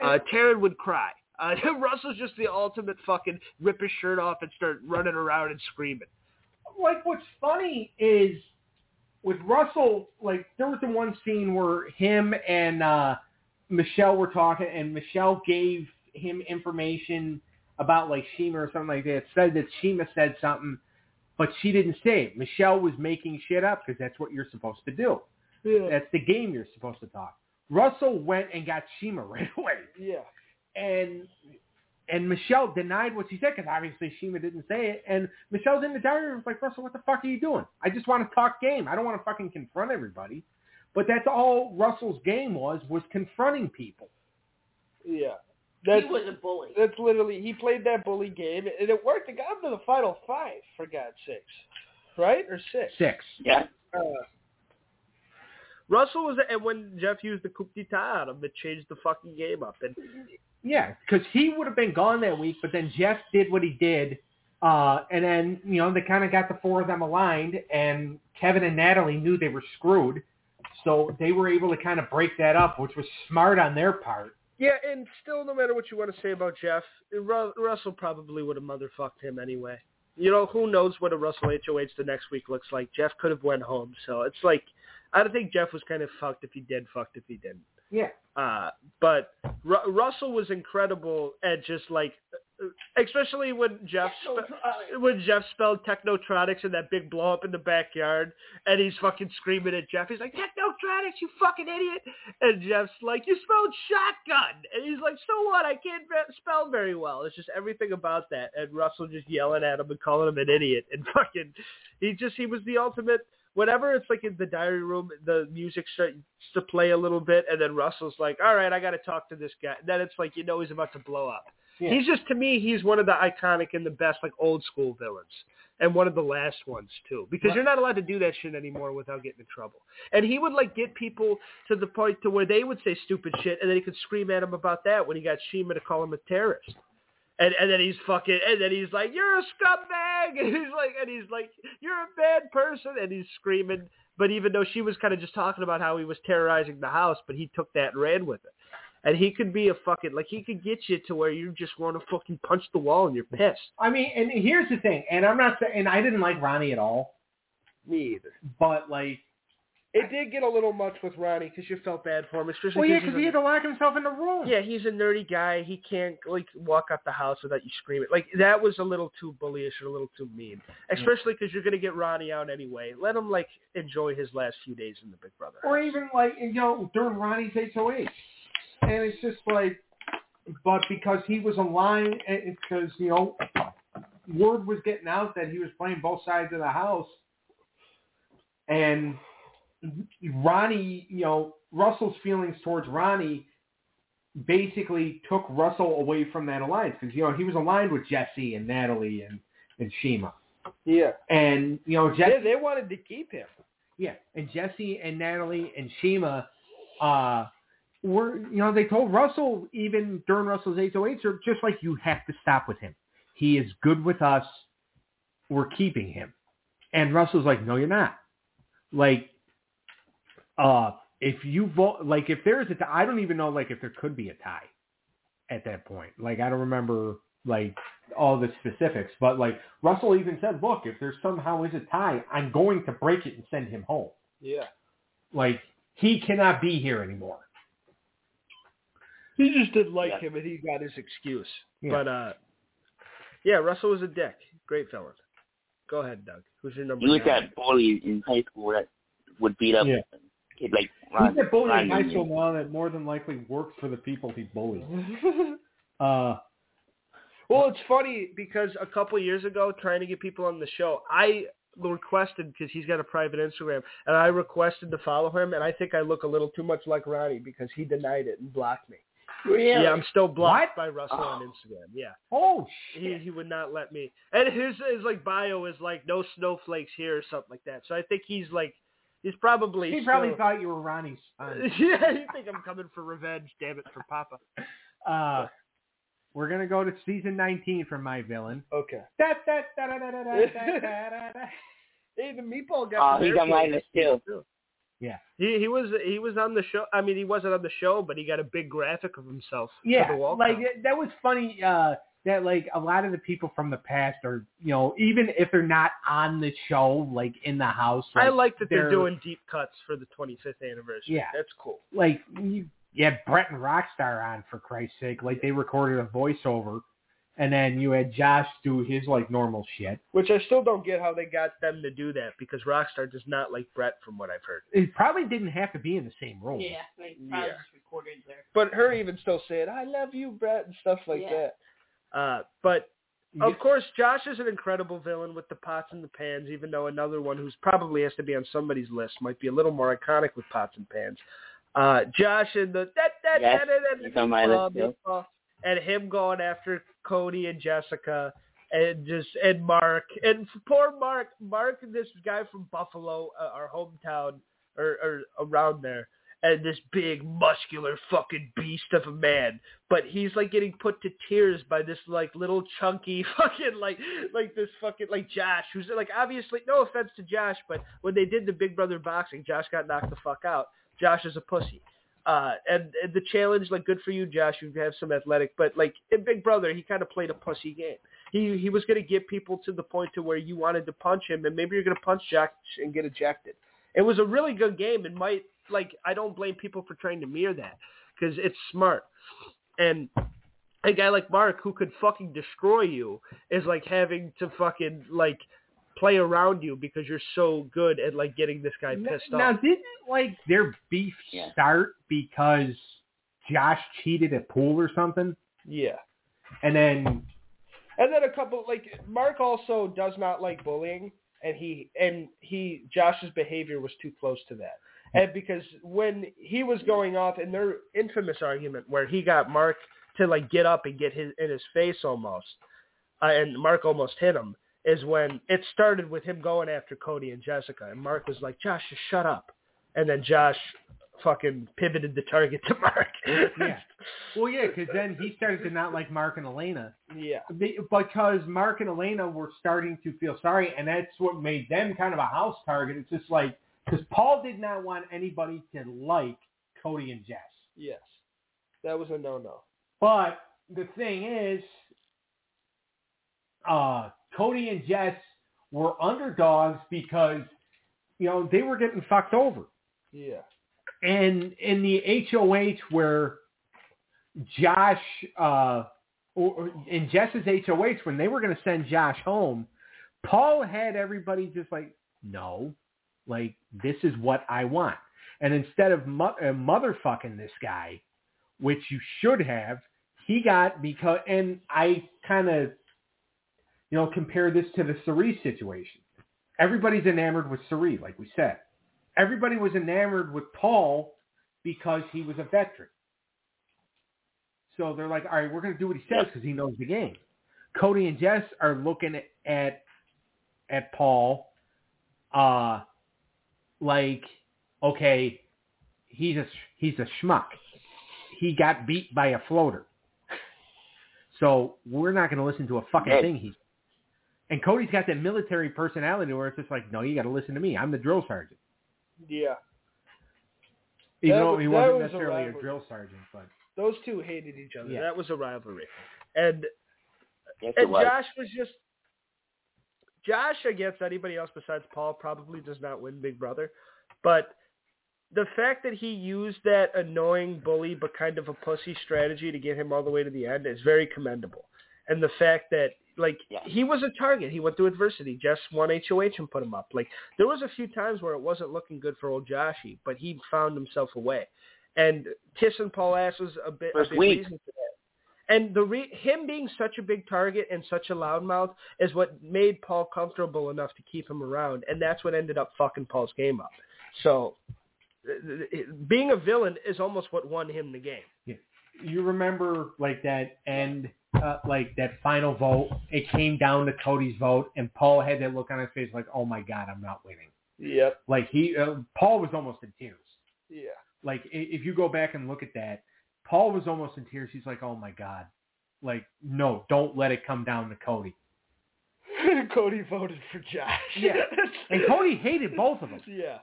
Uh, Taryn would cry. Uh, <laughs> Russell's just the ultimate fucking rip his shirt off and start running around and screaming. Like, what's funny is with Russell, like, there was the one scene where him and uh, Michelle were talking, and Michelle gave him information about, like, Chima or something like that. Said that Chima said something, but she didn't say it. Michelle was making shit up because that's what you're supposed to do. Yeah. That's the game you're supposed to talk. Russell went and got Chima <laughs> right away. Yeah. and and Michelle denied what she said because obviously Chima didn't say it. And Michelle's in the diary room like, Russell, what the fuck are you doing? I just want to talk game. I don't want to fucking confront everybody. But that's all Russell's game was was confronting people. Yeah. That's, he was a bully. that's literally, he played that bully game, and it worked. It got him to the final five, for God's sakes. Right? Or six? Six. Yeah. Uh, Russell was, and when Jeff used the coup d'etat on him, it changed the fucking game up. And Yeah, because he would have been gone that week, but then Jeff did what he did, uh, and then you know they kind of got the four of them aligned, and Kevin and Natalie knew they were screwed, so they were able to kind of break that up, which was smart on their part. yeah, and still, no matter what you want to say about Jeff, Russell probably would have motherfucked him anyway. You know, who knows what a Russell HOH the next week looks like? Jeff could have went home, so it's like I don't think Jeff was kind of fucked if he did, fucked if he didn't. Yeah. Uh, but Ru- Russell was incredible at just like, uh, especially when Jeff spe- when Jeff spelled Technotronics in that big blow up in the backyard, and he's fucking screaming at Jeff. He's like, Technotronics, you fucking idiot! And Jeff's like, you spelled shotgun, and he's like, so what? I can't spell very well. It's just everything about that, and Russell just yelling at him and calling him an idiot, and <laughs> fucking, he just he was the ultimate. Whenever it's like in the diary room, the music starts to play a little bit, and then Russell's like, "All right, I got to talk to this guy." And then it's like you know he's about to blow up. Yeah. He's just to me, he's one of the iconic and the best like old school villains, and one of the last ones too. Because Right. you're not allowed to do that shit anymore without getting in trouble. And he would like get people to the point to where they would say stupid shit, and then he could scream at him about that when he got Chima to call him a terrorist. And and then he's fucking and then he's like, You're a scumbag <laughs> and he's like and he's like, You're a bad person and he's screaming but even though she was kind of just talking about how he was terrorizing the house, but he took that and ran with it. And he could be a fucking like he could get you to where you just want to fucking punch the wall and you're pissed. I mean, and here's the thing, and I'm not saying, and I didn't like Ronnie at all, Me either. but like, It did get a little much with Ronnie because you felt bad for him, especially well, yeah, because he had to lock himself in the room. Yeah, he's a nerdy guy. He can't like walk out the house without you screaming. Like that was a little too bullyish or a little too mean. Especially because you're gonna get Ronnie out anyway. Let him like enjoy his last few days in the Big Brother. or even like you know during Ronnie's HOH, and it's just like, but because he was aligned, eh, eh, because you know, word was getting out that he was playing both sides of the house, and Ronnie, you know, Russell's feelings towards Ronnie basically took Russell away from that alliance because you know he was aligned with Jesse and Natalie and and Chima, Yeah. and you know Jesse. Yeah, they wanted to keep him. Yeah, and Jesse and Natalie and Chima, uh, were you know they told Russell even during Russell's HOH, are just like you have to stop with him. He is good with us. We're keeping him. And Russell's like, no, you're not. Like, uh, if you vote, like if there's a tie, I don't even know like if there could be a tie at that point. Like I don't remember like all the specifics, but like Russell even said, look, if there somehow is a tie, I'm going to break it and send him home. Yeah. Like he cannot be here anymore. He just didn't like Yeah. him and he got his excuse. Yeah. But uh yeah, Russell was a dick. Great villain. Go ahead, Doug. Who's your number He was nine? that bully in high school that would beat up Yeah. A kid like He's Ron. a bully in Ron high school now that more than likely works for the people he bullies. <laughs> Uh, Well, it's funny because a couple years ago, trying to get people on the show, I requested because he's got a private Instagram, and I requested to follow him, and I think I look a little too much like Ronnie because he denied it and blocked me. Really? Yeah, I'm still blocked What? by Russell on Oh. Instagram. Yeah, oh shit. he he would not let me. And his his like bio is like no snowflakes here or something like that. So I think he's like He's probably he probably still... thought you were Ronnie's son. <laughs> yeah, you think I'm coming for revenge? Damn it, for Papa. Uh, we're gonna go to season 19 for my villain. Okay. hey, the meatball guy. Oh, he's on minus two. too. Yeah. He he was he was on the show. I mean, he wasn't on the show, but he got a big graphic of himself. Yeah, like that was funny. Uh, that like a lot of the people from the past are, you know, even if they're not on the show, like in the house. I like that they're, they're- doing deep cuts for the 25th anniversary. Yeah. that's cool. like you, you had Brett and Rockstar on for Christ's sake. Like they recorded a voiceover, and then you had Josh do his like normal shit. Which I still don't get how they got them to do that because Rockstar does not like Brett, from what I've heard. It probably didn't have to be in the same room. Yeah, they probably Yeah. just recorded there. But her even still said, "I love you, Brett" and stuff like Yeah. that. Uh, but Of get- course, Josh is an incredible villain with the pots and the pans, even though another one who's probably has to be on somebody's list might be a little more iconic with pots and pans. Uh, Josh and the that that Yes, that that he's on my list, too. uh, and him going after Cody and Jessica and just and Mark and poor Mark Mark this guy from Buffalo, uh, our hometown or, or around there. And this big muscular fucking beast of a man, but he's like getting put to tears by this like little chunky <laughs> fucking like like this fucking like Josh who's like obviously no offense to Josh but when they did the Big Brother boxing Josh got knocked the fuck out. Josh is a pussy. Uh and, and the challenge like good for you Josh you have some athletic but like in Big Brother he kind of played a pussy game. He he was going to get people to the point to where you wanted to punch him and maybe you're going to punch Josh and get ejected. It was a really good game and might like I don't blame people for trying to mirror that because it's smart and a guy like Mark who could fucking destroy you is like having to fucking like play around you because you're so good at like getting this guy pissed now, off. Now didn't like their beef Yeah. start because Josh cheated at pool or something, Yeah. and then And then a couple like Mark also does not like bullying and he and he Josh's behavior was too close to that. And because when he was going off in their infamous argument where he got Mark to like get up and get his in his face almost, uh, and Mark almost hit him, is when it started with him going after Cody and Jessica, and Mark was like, "Josh, just shut up," and then Josh fucking pivoted the target to <laughs> Mark. yeah, well, yeah, because then he started to not like Mark and Elena. yeah, Be- because Mark and Elena were starting to feel sorry, and that's what made them kind of a house target. It's just like because Paul did not want anybody to like Cody and Jess, yes, That was a no-no. But the thing is, uh, Cody and Jess were underdogs because you know they were getting fucked over. Yeah. And in the HOH where Josh uh, or, or in Jess's HOH when they were going to send Josh home, Paul had everybody just like, no, like this is what I want. And instead of mo- uh, motherfucking this guy, which you should have, he got because, and I kind of, you know, compare this to the Cirie's situation. Everybody's enamored with Cerise, like we said. Everybody was enamored with Paul because he was a veteran. So they're like, all right, we're going to do what he says because he knows the game. Cody and Jess are looking at at Paul, uh, like, okay, he's a he's a schmuck. He got beat by a floater. So we're not going to listen to a fucking Right. thing he's. And Cody's got that military personality where it's just like, no, you got to listen to me. I'm the drill sergeant. Yeah. Even That though was- he wasn't was necessarily a rivalry. drill sergeant, but Those two hated each other. Yeah. That was a rivalry. And Yes, and was. Josh was just Josh against anybody else besides Paul probably does not win Big Brother, but the fact that he used that annoying bully but kind of a pussy strategy to get him all the way to the end is very commendable. And the fact that like Yeah. he was a target, he went through adversity. Just won HOH and put him up. Like there was a few times where it wasn't looking good for old Joshy, but he found himself a way. And kissing Paul ass was a bit a big week. reason for that. And the re- him being such a big target and such a loudmouth is what made Paul comfortable enough to keep him around, and that's what ended up fucking Paul's game up. So, being a villain is almost what won him the game. Yeah. you remember like that end, uh, like that final vote. It came down to Cody's vote, and Paul had that look on his face, like, "Oh my god, I'm not winning." Yep. Like he, uh, Paul was almost in tears. Yeah. Like if you go back and look at that, Paul was almost in tears. He's like, "Oh my god." Like, no, don't let it come down to Cody. <laughs> Cody voted for Josh. Yeah. And Cody hated both of them. yeah.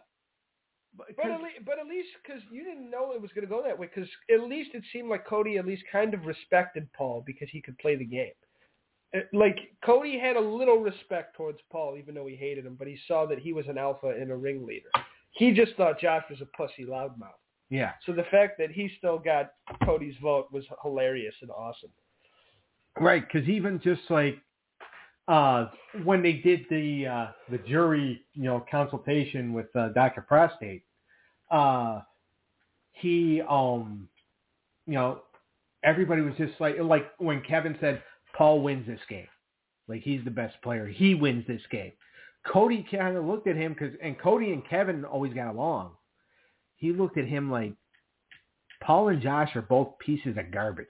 But- But at, le- but at least because you didn't know it was going to go that way, because at least it seemed like Cody at least kind of respected Paul because he could play the game. Uh, Like Cody had a little respect towards Paul, even though he hated him, but he saw that he was an alpha and a ringleader. He just thought Josh was a pussy loudmouth. Yeah. So the fact that he still got Cody's vote was hilarious and awesome. Right, because even just like uh, when they did the uh, the jury, you know, consultation with uh, Dr. Prostate, uh, he, um, you know, everybody was just like, like when Kevin said, Paul wins this game, like he's the best player, he wins this game. Cody kind of looked at him because, and Cody and Kevin always got along. He looked at him like, Paul and Josh are both pieces of garbage.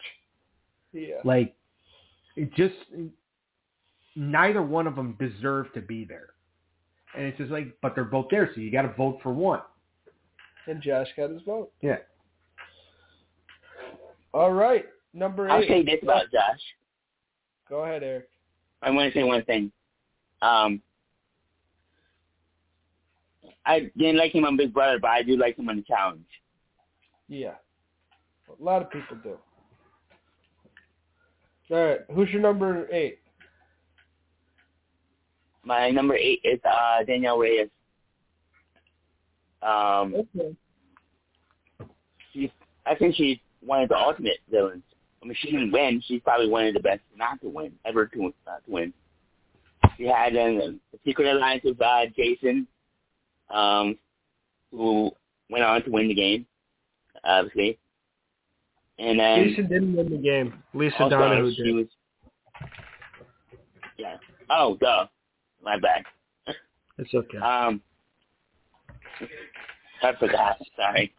Yeah. Like, it just neither one of them deserve to be there. And it's just like, but they're both there, so you got to vote for one. And Josh got his vote. Yeah. All right. Number eight. I'll eight. say this about Josh. Go ahead, Eric. I want to say one thing. Um, I didn't like him on Big Brother, but I do like him on the challenge. Yeah. A lot of people do. All right. Who's your number eight? My number eight is uh, Danielle Reyes. Um, Okay. she's, I think she's one of the ultimate villains. I mean, she didn't win. She's probably one of the best not to win, ever to, not to win. She had a, a secret alliance with uh, Jason, um, who went on to win the game, obviously. And then Jason didn't win the game. Lisa also, Donahue she did. was. Yeah. Oh, duh. My bad. It's okay. Um, I forgot. Sorry.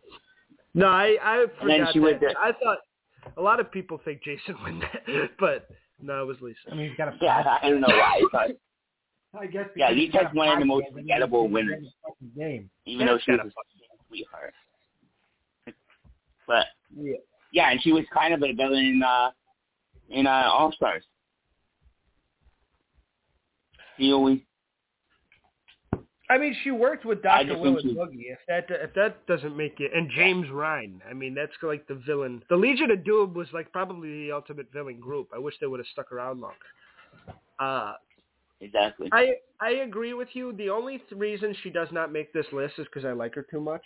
No, I I forgot she was that. the- I thought a lot of people think Jason <laughs> won that, but no, it was Lisa. I mean, he's got a Yeah, I don't know why. I guess Yeah, because Lee he's got Tech's a one of the most forgettable winners. Game. even though That's she was gotta a sweetheart. But Yeah. yeah, and she was kind of a villain in uh in uh All Stars. She always I mean, she worked with Doctor Will and Boogie. If that if that doesn't make it, and James Rhine. I mean, that's like the villain. The Legion of Doom was like probably the ultimate villain group. I wish they would have stuck around longer. Uh, Exactly. I I agree with you. The only th- reason she does not make this list is because I like her too much.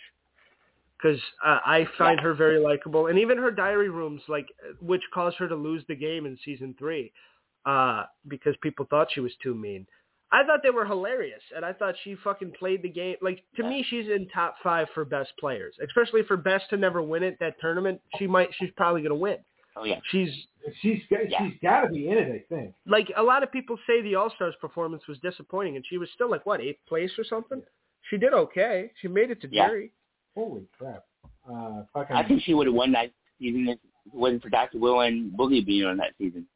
Because uh, I find her very likable, and even her diary rooms, like which caused her to lose the game in season three, uh, because people thought she was too mean. I thought they were hilarious, and I thought she fucking played the game. Like to me, she's in top five for best players, especially for best to never win it. That tournament, she might, she's probably gonna win. Oh yeah. She's She's got, Yeah. she's got to be in it, I think. like a lot of people say the All Stars performance was disappointing, and she was still like what eighth place or something. She did okay. She made it to Yeah. jury. Holy crap! Uh, fucking. I think she would have won that season if it wasn't for Dr. Will and Boogie being on that season.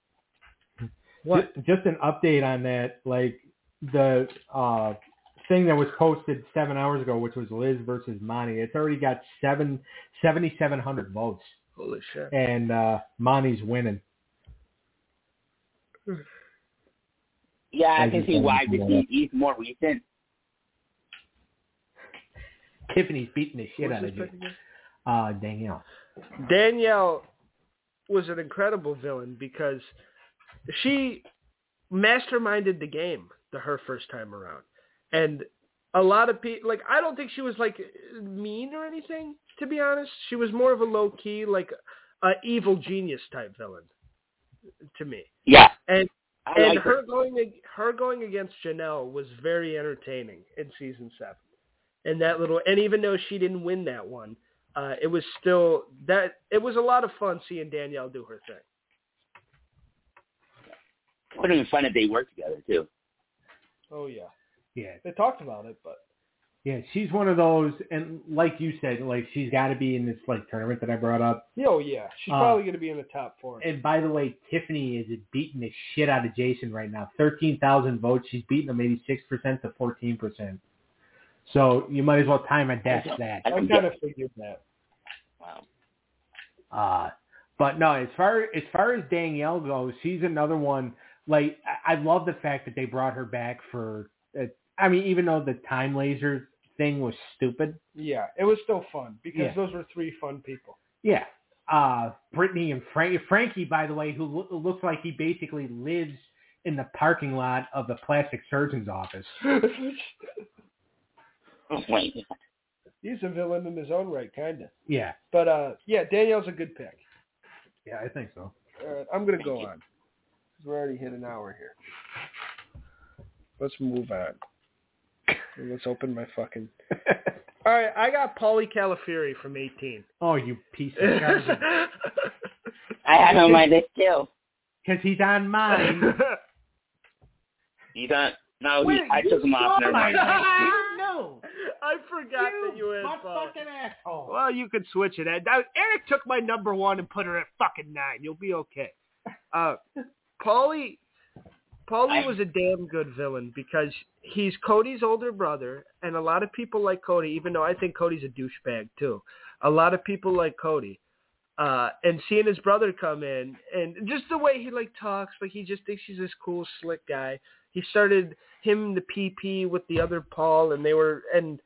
<laughs> What? Just, just an update on that, like the uh, thing that was posted seven hours ago, which was Liz versus Monte. It's already got seven seventy seven hundred votes, Holy shit! and uh, Monte's winning. Yeah, I I can see why know because he's more recent. Tiffany's beating the shit What's out of his you. Uh, Danielle. Danielle was an incredible villain because she masterminded the game the her first time around, and a lot of people like I don't think she was like mean or anything. To be honest, she was more of a low key like a evil genius type villain to me. Yeah. And I and like her her. going her going against Janelle was very entertaining in season seven. And that little and even though she didn't win that one, uh, it was still that it was a lot of fun seeing Danielle do her thing. It would have been fun if they worked together too. Oh yeah, Yeah, they talked about it, but yeah. She's one of those, and like you said, like she's got to be in this like tournament that I brought up. oh yeah, she's Uh, probably going to be in the top four. And by the way, Tiffany is beating the shit out of Jason right now. Thirteen thousand votes. She's beating him eighty six percent to fourteen percent. So you might as well time a death that. I I can kind get, of figured that. wow. Uh, but no, as far as far as Danielle goes, she's another one. Like I, I love the fact that they brought her back for. Uh, I mean, even though the time laser thing was stupid, Yeah, it was still fun because Yeah. those were three fun people. yeah. Uh, Britney and Frank, Frankie, by the way, who lo- looks like he basically lives in the parking lot of the plastic surgeon's office. Oh my God. He's a villain in his own right, kind of. Yeah, But uh, yeah, Danielle's a good pick. yeah, I think so. Right, I'm gonna go on. We're already hit an hour here. Let's move on. And let's open my fucking. <laughs> All right, I got Paulie Calafiore from 18. oh, you piece of garbage. <laughs> I had him on my list too. Because he's on mine. <laughs> You don't. No, he, Wait, I took him off. saw Never my mind. no. I forgot You that you had butt fucking asshole. Well, you could switch it. Now, Eric took my number one and put her at fucking nine. You'll be okay. Uh, Paulie, Paulie was a damn good villain because he's Cody's older brother, and a lot of people like Cody, even though I think Cody's a douchebag too. A lot of people like Cody. Uh, and seeing his brother come in and just the way he like talks, like he just thinks he's this cool, slick guy. He started him the PP with the other Paul, and they were and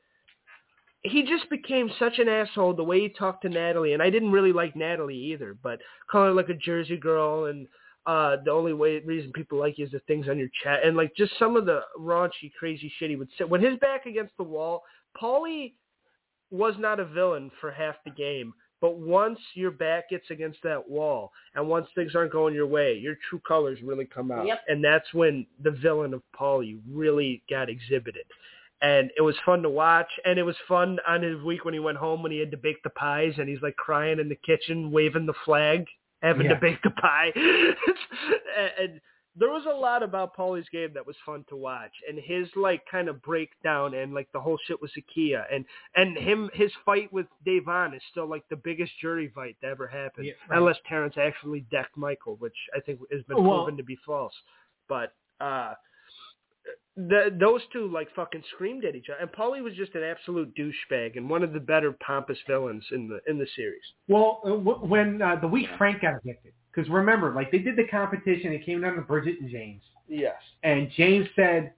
he just became such an asshole the way he talked to Natalie, and I didn't really like Natalie either, but calling her like a Jersey girl, and uh the only way reason people like you is the things on your chat, and like just some of the raunchy, crazy shit he would say. When his back against the wall, Paulie was not a villain for half the game, but once your back gets against that wall, and once things aren't going your way, your true colors really come out, Yep. and that's when the villain of Paulie really got exhibited and it was fun to watch. And it was fun on his week when he went home when he had to bake the pies, and he's like crying in the kitchen, waving the flag, having Yeah. to bake the pie. <laughs> and, there was a lot about Paulie's game that was fun to watch, and his like kind of breakdown and like the whole shit with Zakiyah, and and him his fight with Da'Vonne is still like the biggest jury fight that ever happened, Yeah, right. unless Terrance actually decked Michael, which I think has been Well- proven to be false. But uh the, those two like fucking screamed at each other, and Paulie was just an absolute douchebag and one of the better pompous villains in the in the series. Well, uh, w- when uh, the week Frank got evicted, because remember, like they did the competition, it came down to Bridgette and James, Yes. and James said,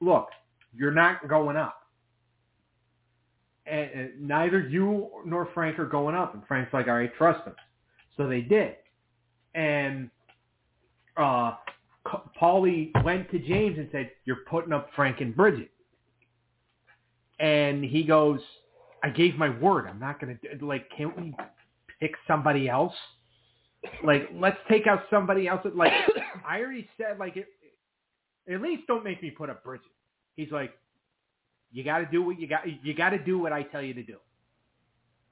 "Look, you're not going up. And, and neither you nor Frank are going up. And Frank's like, all right, trust him. So they did. And uh, Paulie went to James and said, you're putting up Frank and Bridgette. And he goes, I gave my word. I'm not going to, like, can't we pick somebody else? Like, let's take out somebody else. Like, I already said, like, it, at least don't make me put up Bridgette. He's like, you got to do what you got. You got to do what I tell you to do,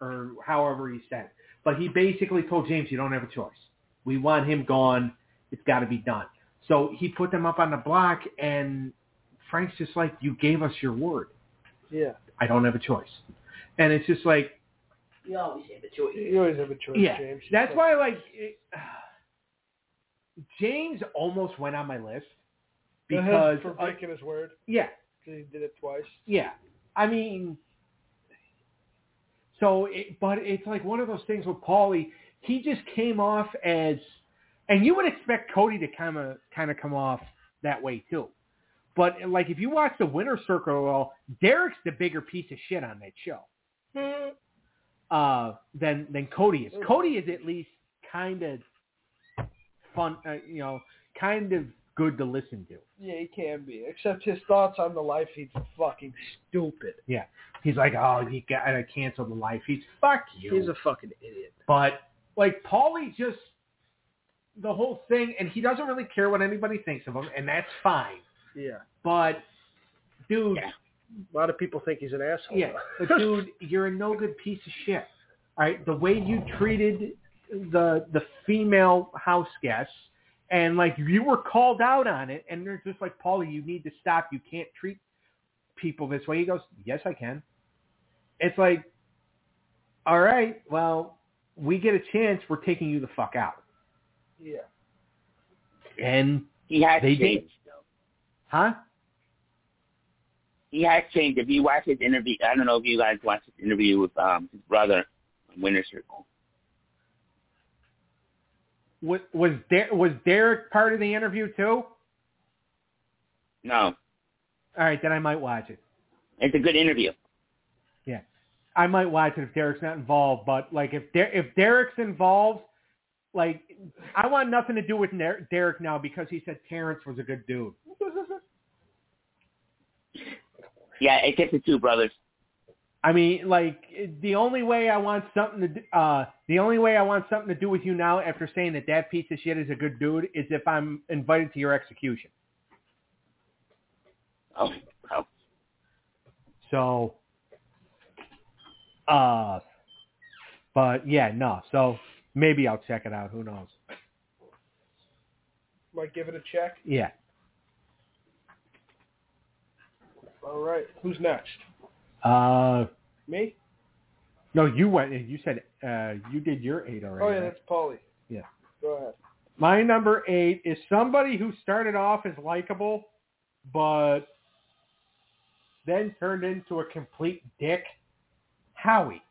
or however he said. But he basically told James, you don't have a choice. We want him gone. It's got to be done. So he put them up on the block, and Frank's just like, you gave us your word. Yeah. I don't have a choice. And it's just like, You always have a choice. You always have a choice, yeah, James. that's why like it, <sighs> James almost went on my list because for uh, breaking his word, yeah, because he did it twice. yeah. I mean, so it, but it's like one of those things with Paulie. He just came off as, and you would expect Cody to kind of kind of come off that way too. But like if you watch the Winner Circle, well, Derek's the bigger piece of shit on that show. uh, than than Cody is. Cody is at least kind of fun, uh, you know, kind of good to listen to. Yeah, he can be. Except his thoughts on the life he's fucking stupid. Yeah, he's like, oh, you got to cancel the life. He's Fuck you. He's a fucking idiot. but like Paulie just the whole thing, and he doesn't really care what anybody thinks of him, and that's fine. Yeah. But dude, Yeah. A lot of people think he's an asshole. Yeah, but dude, you're a no good piece of shit. All right, the way you treated the the female house guests, and like you were called out on it, and they're just like, Paulie, you need to stop. You can't treat people this way. He goes, Yes, I can. It's like, all right, well, we get a chance, we're taking you the fuck out. Yeah. And He has They did. changed. though. huh? He has changed. If you watch his interview, I don't know if you guys watched his interview with um his brother on Winter Circle. Was was Der- was Derek part of the interview too? No, All right, then I might watch it. it's a good interview. Yeah, I might watch it if Derek's not involved, but like if Der- if Derek's involved, like I want nothing to do with Der- Derek now because he said Terrance was a good dude. Yeah, it's just the two brothers. I mean, like the only way I want something to do, uh the only way I want something to do with you now after saying that that piece of shit is a good dude is if I'm invited to your execution. Oh, oh. So, uh, but yeah, no. So maybe I'll check it out. Who knows? Might give it a check. Yeah. All right. Who's next? Uh, Me? no, you went. You said uh, you did your eight already. Oh yeah, right? that's Paulie. Yeah. Go ahead. My number eight is somebody who started off as likable, but then turned into a complete dick. Howie.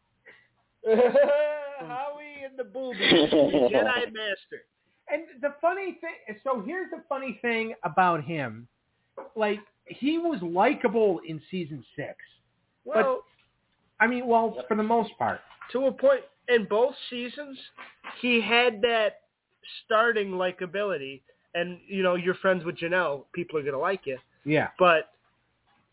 <laughs> Howie the boobies. Jedi <laughs> Master. And the funny thing, so here's the funny thing about him. Like, he was likable in season six. Well, I mean, well, for the most part. to a point, in both seasons, he had that starting likability, and you know, you're friends with Janelle, people are gonna like you. Yeah. But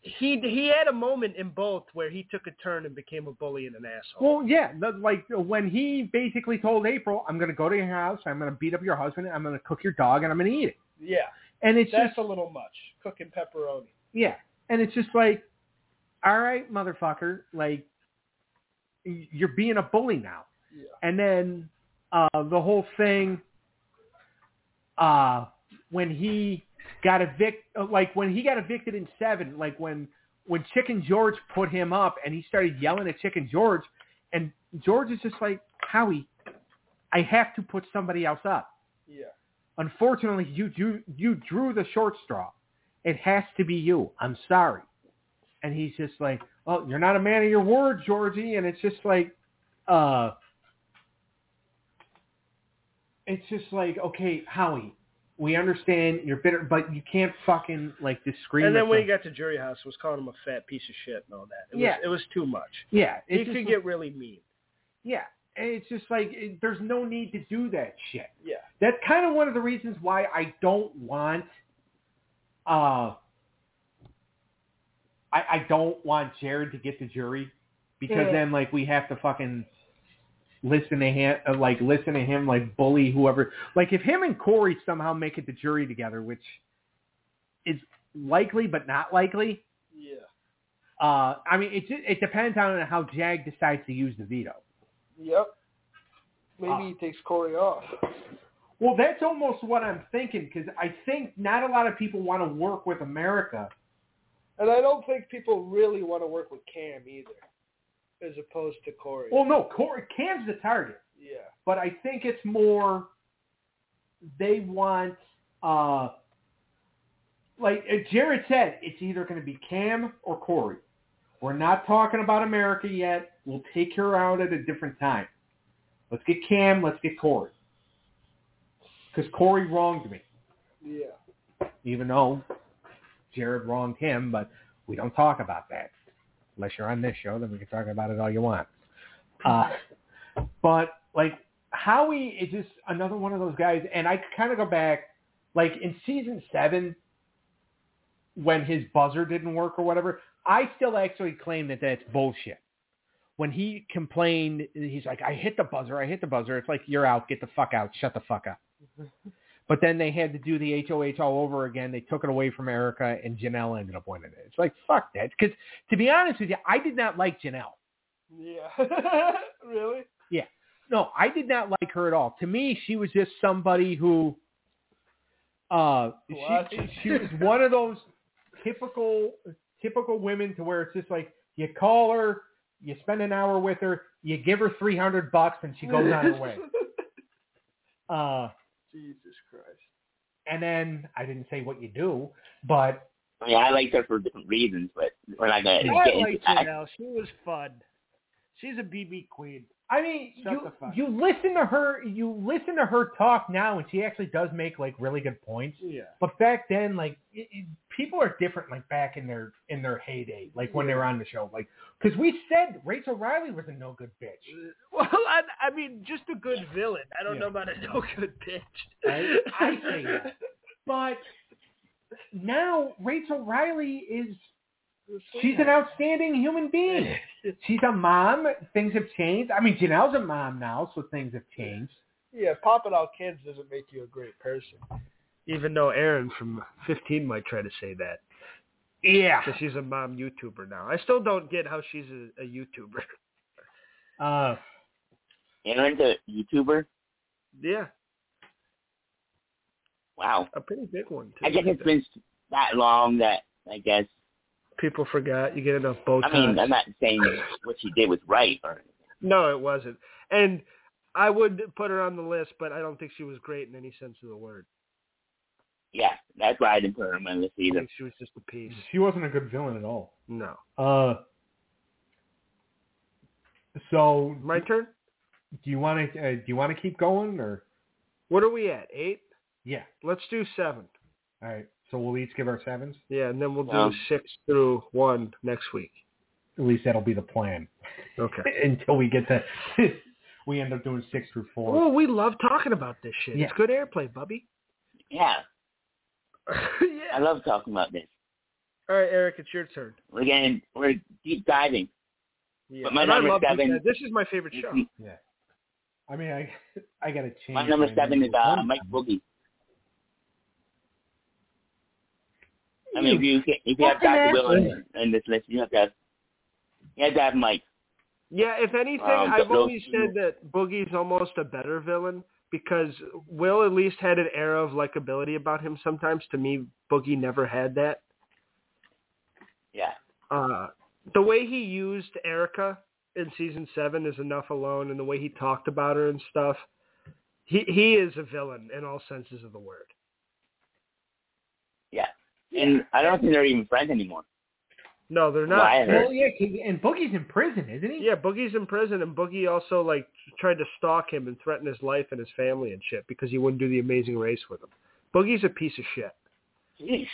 he he had a moment in both where he took a turn and became a bully and an asshole. Well, yeah, like when he basically told April, "I'm going to go to your house, I'm going to beat up your husband, I'm going to cook your dog, and I'm going to eat it." yeah, And it's that's just a little much. Cooking pepperoni. yeah, and it's just like, all right, motherfucker, like you're being a bully now. Yeah. And then uh the whole thing uh when he got evict like when he got evicted in 7 like when when Chicken George put him up and he started yelling at Chicken George and George is just like Howie I have to put somebody else up. Yeah. unfortunately you you you drew the short straw. It has to be you. I'm sorry. And he's just like well you're not a man of your word georgie. And it's just like uh it's just like okay howie We understand you're bitter, but you can't fucking like just scream. And then when he got to Jury House, was calling him a fat piece of shit and all that. It Yeah. was, it was too much. yeah, He could get really mean. yeah, and it's just like it, there's no need to do that shit. Yeah. That's kind of one of the reasons why I don't want. Uh, I I don't want Jared to get the jury because Yeah. then like we have to fucking listen to him, uh, like listen to him like bully whoever. Like if him and Cory somehow make it to jury together, which is likely but not likely. Yeah. Uh, I mean, it it depends on how Jag decides to use the veto. Yep. Maybe Ah. he takes Cory off. Well, that's almost what I'm thinking because I think not a lot of people want to work with America. And I don't think people really want to work with Cam either, as opposed to Cory. Well, no, Cory Cam's the target, yeah. but I think it's more they want, uh, like Jared said, it's either going to be Cam or Cory. We're not talking about America yet. We'll take her out at a different time. Let's get Cam. Let's get Cory. Because Cory wronged me. Yeah. even though Jared wronged him, but we don't talk about that. Unless you're on this show, then we can talk about it all you want. Uh, but like Howie is just another one of those guys, and I kind of go back, like in season seven, when his buzzer didn't work or whatever. I still actually claim that that's bullshit. When he complained, he's like, "I hit the buzzer, I hit the buzzer." It's like you're out, get the fuck out, shut the fuck up. But then they had to do the HOH all over again. They took it away from Erika, and Janelle ended up winning it. It's like, fuck that. Because to be honest with you, I did not like Janelle. Yeah. <laughs> really? Yeah. No, I did not like her at all. To me, she was just somebody who, uh, What? she, she was one of those typical typical women to where it's just like you call her, you spend an hour with her, you give her three hundred bucks, and she goes on her way. <laughs> Uh, Jesus Christ. and then I didn't say what you do, but I mean, I liked her for different reasons, but we're not gonna I get into like that. Janelle. She was fun. She's a BB queen. I mean, Shut you you listen to her, you listen to her talk now, and she actually does make like really good points. Yeah. But back then, like it, it, people are different. Like back in their in their heyday, like when they were on the show, like because we said Rachel Reilly was a no good bitch. <laughs> Well, I, I mean, just a good villain. I don't Yeah. know about a no good bitch. I- I say that. But now Rachel Reilly is she's an outstanding human being. <laughs> She's a mom. Things have changed. I mean, Janelle's a mom now, so things have changed. Yeah, popping out kids doesn't make you a great person. Even though Aaryn from 15 might try to say that. Yeah. Because she's a mom YouTuber now. I still don't get how she's a, a YouTuber. <laughs> Uh, Aaryn's a YouTuber. yeah, Wow. a pretty big one, too. I guess it's been that long that I guess. People forgot. You get enough Botox. I mean, I'm not saying what she did was right or no, it wasn't. And I would put her on the list, but I don't think she was great in any sense of the word. Yeah. That's why I didn't put her on my list I either. she was just a piece. she wasn't a good villain at all. No. Uh, so My turn? do you want to uh, do you want to keep going or What are we at? Eight? yeah? Let's do seven. All right. So we'll each give our sevens. Yeah, and then we'll do Um, six through one next week. At least that'll be the plan Okay. <laughs> until we get to. <laughs> we end up doing six through four. Oh, we love talking about this shit. Yeah. It's good airplay, Bubby. Yeah. <laughs> I love talking about this. All right, Eric, it's your turn. We're getting we're deep diving. Yeah. But my And number this seven- guy. This is my favorite show. Yeah. I mean, I I got to change. My number seven name is uh. Mike Boogie. I mean, if you if you have fucking Dr. Will in, in this list, you have to have you have to have Mike. Yeah, if anything, Um, I've always said that Boogie's almost a better villain because Will at least had an air of likability about him sometimes. To me, Boogie never had that. Yeah. uh, the way he used Erika in season seven is enough alone, and the way he talked about her and stuff. He he is a villain in all senses of the word. Yeah. And I don't think they're even friends anymore. No, they're not. I heard. Well, yeah, and Boogie's in prison, isn't he? Yeah, Boogie's in prison, and Boogie also like tried to stalk him and threaten his life and his family and shit because he wouldn't do the Amazing Race with him. Boogie's a piece of shit. Jeez.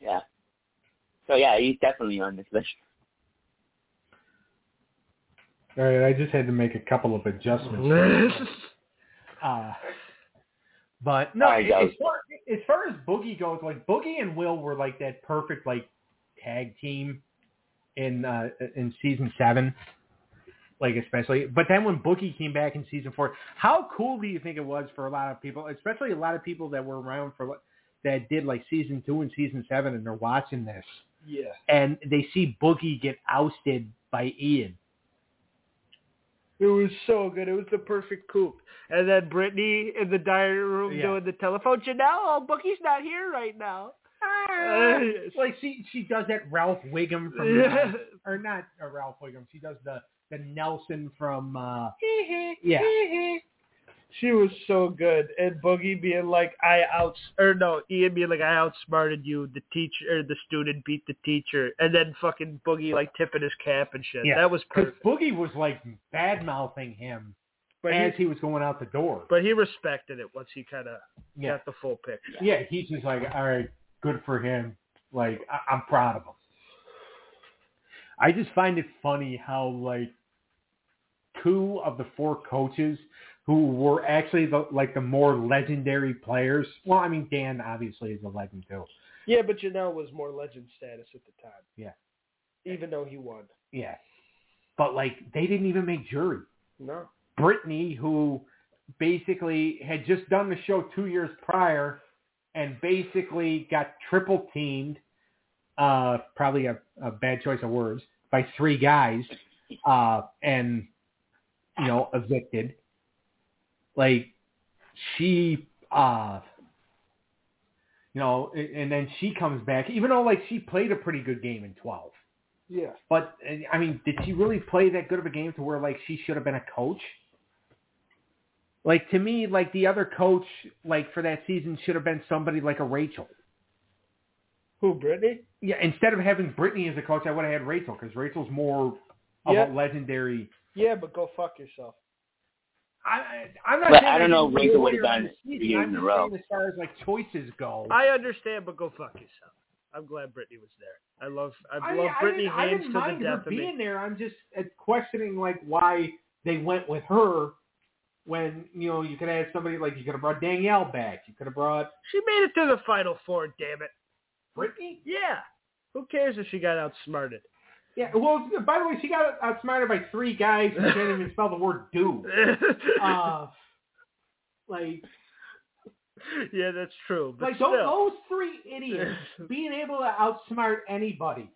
Yeah. So yeah, he's definitely on this list. All right, I just had to make a couple of adjustments. <laughs> Uh, but no, All right, as far, as far as Boogie goes, like Boogie and Will were like that perfect like tag team in uh, in season seven, like especially. But then when Boogie came back in season four, how cool do you think it was for a lot of people, especially a lot of people that were around for that did like season two and season seven, and they're watching this yeah. and they see Boogie get ousted by Ian. It was so good. It was the perfect coup. And then Britney in the dining room Yeah. doing the telephone. Janelle, oh, Boogie's not here right now. Uh, like she she does that Ralph Wiggum from Yeah. or not uh, Ralph Wiggum. She does the the Nelson from uh yeah. She was so good, and Boogie being like, "I outs," or no, Ian being like, "I outsmarted you." The teacher or the student beat the teacher, and then fucking Boogie like tipping his cap and shit. Yeah, That was because perfect. Boogie was like bad mouthing him But as he, he was going out the door. but he respected it once he kind of yeah, got the full picture. yeah, he's just like, all right, good for him. Like I- I'm proud of him. I just find it funny how like two of the four coaches who were actually the like the more legendary players. Well, I mean Dan obviously is a legend too. Yeah, but Janelle was more legend status at the time. Yeah. Even though he won. Yeah. But like they didn't even make jury. No. Britney, who basically had just done the show two years prior and basically got triple teamed, uh, probably a, a bad choice of words, by three guys, uh, and you know, evicted. Like she uh you know, and and then she comes back, even though like she played a pretty good game in twelve. Yeah. But I mean, did she really play that good of a game to where like she should have been a coach? Like to me, like the other coach, like for that season, should have been somebody like a Rachel. Who, Britney? Yeah, instead of having Britney as a coach, I would have had Rachel because Rachel's more of Yeah. a legendary. Yeah, but go fuck yourself. I, I, I'm not. But I don't know she's if Rachel the would've player of done the it three season. I'm in a row. saying as far as like choices go. I understand, but go fuck yourself. I'm glad Britney was there. I love I I, love I Britney didn't, I didn't mind her being there. I'm just uh, questioning like why they went with her when you know you could have somebody like you could have brought Danielle back. You could have brought She made it to the final four, damn it. Britney. Yeah. Who cares if she got outsmarted? Yeah. Well, by the way, she got outsmarted by three guys who can't even spell the word dude. <laughs> Uh, like, yeah, that's true. But like still. those, those three idiots being able to outsmart anybody.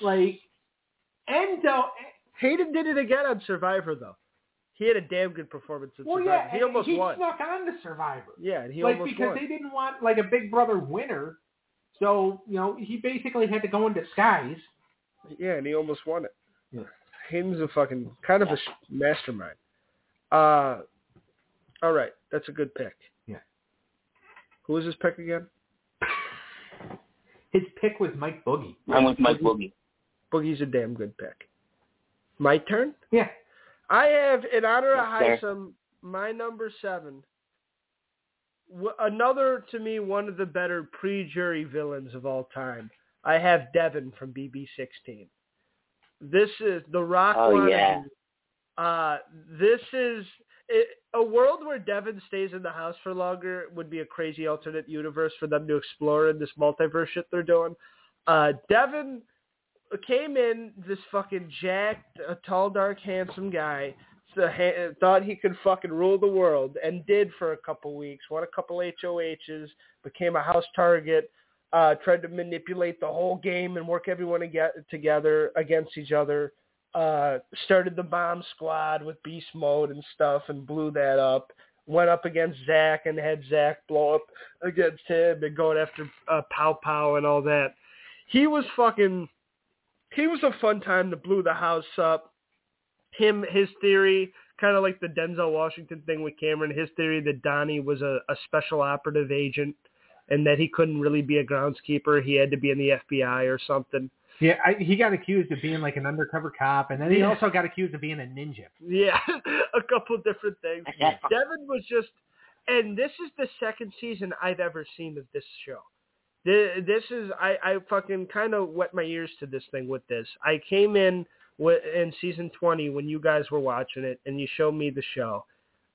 Like, Endo. Hayden did it again on Survivor though. He had a damn good performance in Well, Survivor. yeah, he and almost he won. snuck on to Survivor. Yeah, and he almost won. like almost because won. they didn't want like a Big Brother winner, so you know he basically had to go in disguise. Yeah, and he almost won it. Yeah. Hayden's a fucking kind of a mastermind. Uh, all right, that's a good pick. Yeah. Who was his pick again? His pick was Mike Boogie. I'm with Mike Boogie. Boogie's a damn good pick. My turn. Yeah. I have, in honor of Yes. Hisam, my number seven. Another, to me, one of the better pre-jury villains of all time. I have Devin from BB16. This is the Rock Oh, yeah. Uh, this is it, a world where Devin stays in the house for longer would be a crazy alternate universe for them to explore in this multiverse shit they're doing. Uh, Devin came in this fucking jacked, a tall, dark, handsome guy. So, ha- thought he could fucking rule the world and did for a couple weeks. Won a couple HOHs, became a house target. Uh, tried to manipulate the whole game and work everyone ag- together against each other uh, started the bomb squad with beast mode and stuff and blew that up. Went up against Zach and had Zach blow up against him and going after uh, Pow Pow and all that. He was fucking. He was a fun time that blew the house up. Him, his theory, kind of like the Denzel Washington thing with Cameron. His theory that Donnie was a, a special operative agent and that he couldn't really be a groundskeeper. He had to be in the FBI or something. Yeah, I, he got accused of being like an undercover cop, and then he Yeah. also got accused of being a ninja. Yeah, <laughs> a couple different things. <laughs> Devin was just and this is the second season I've ever seen of this show. Thi- This is I I fucking kind of wet my ears to this thing with this. I came in wi- in season 20 when you guys were watching it and you showed me the show.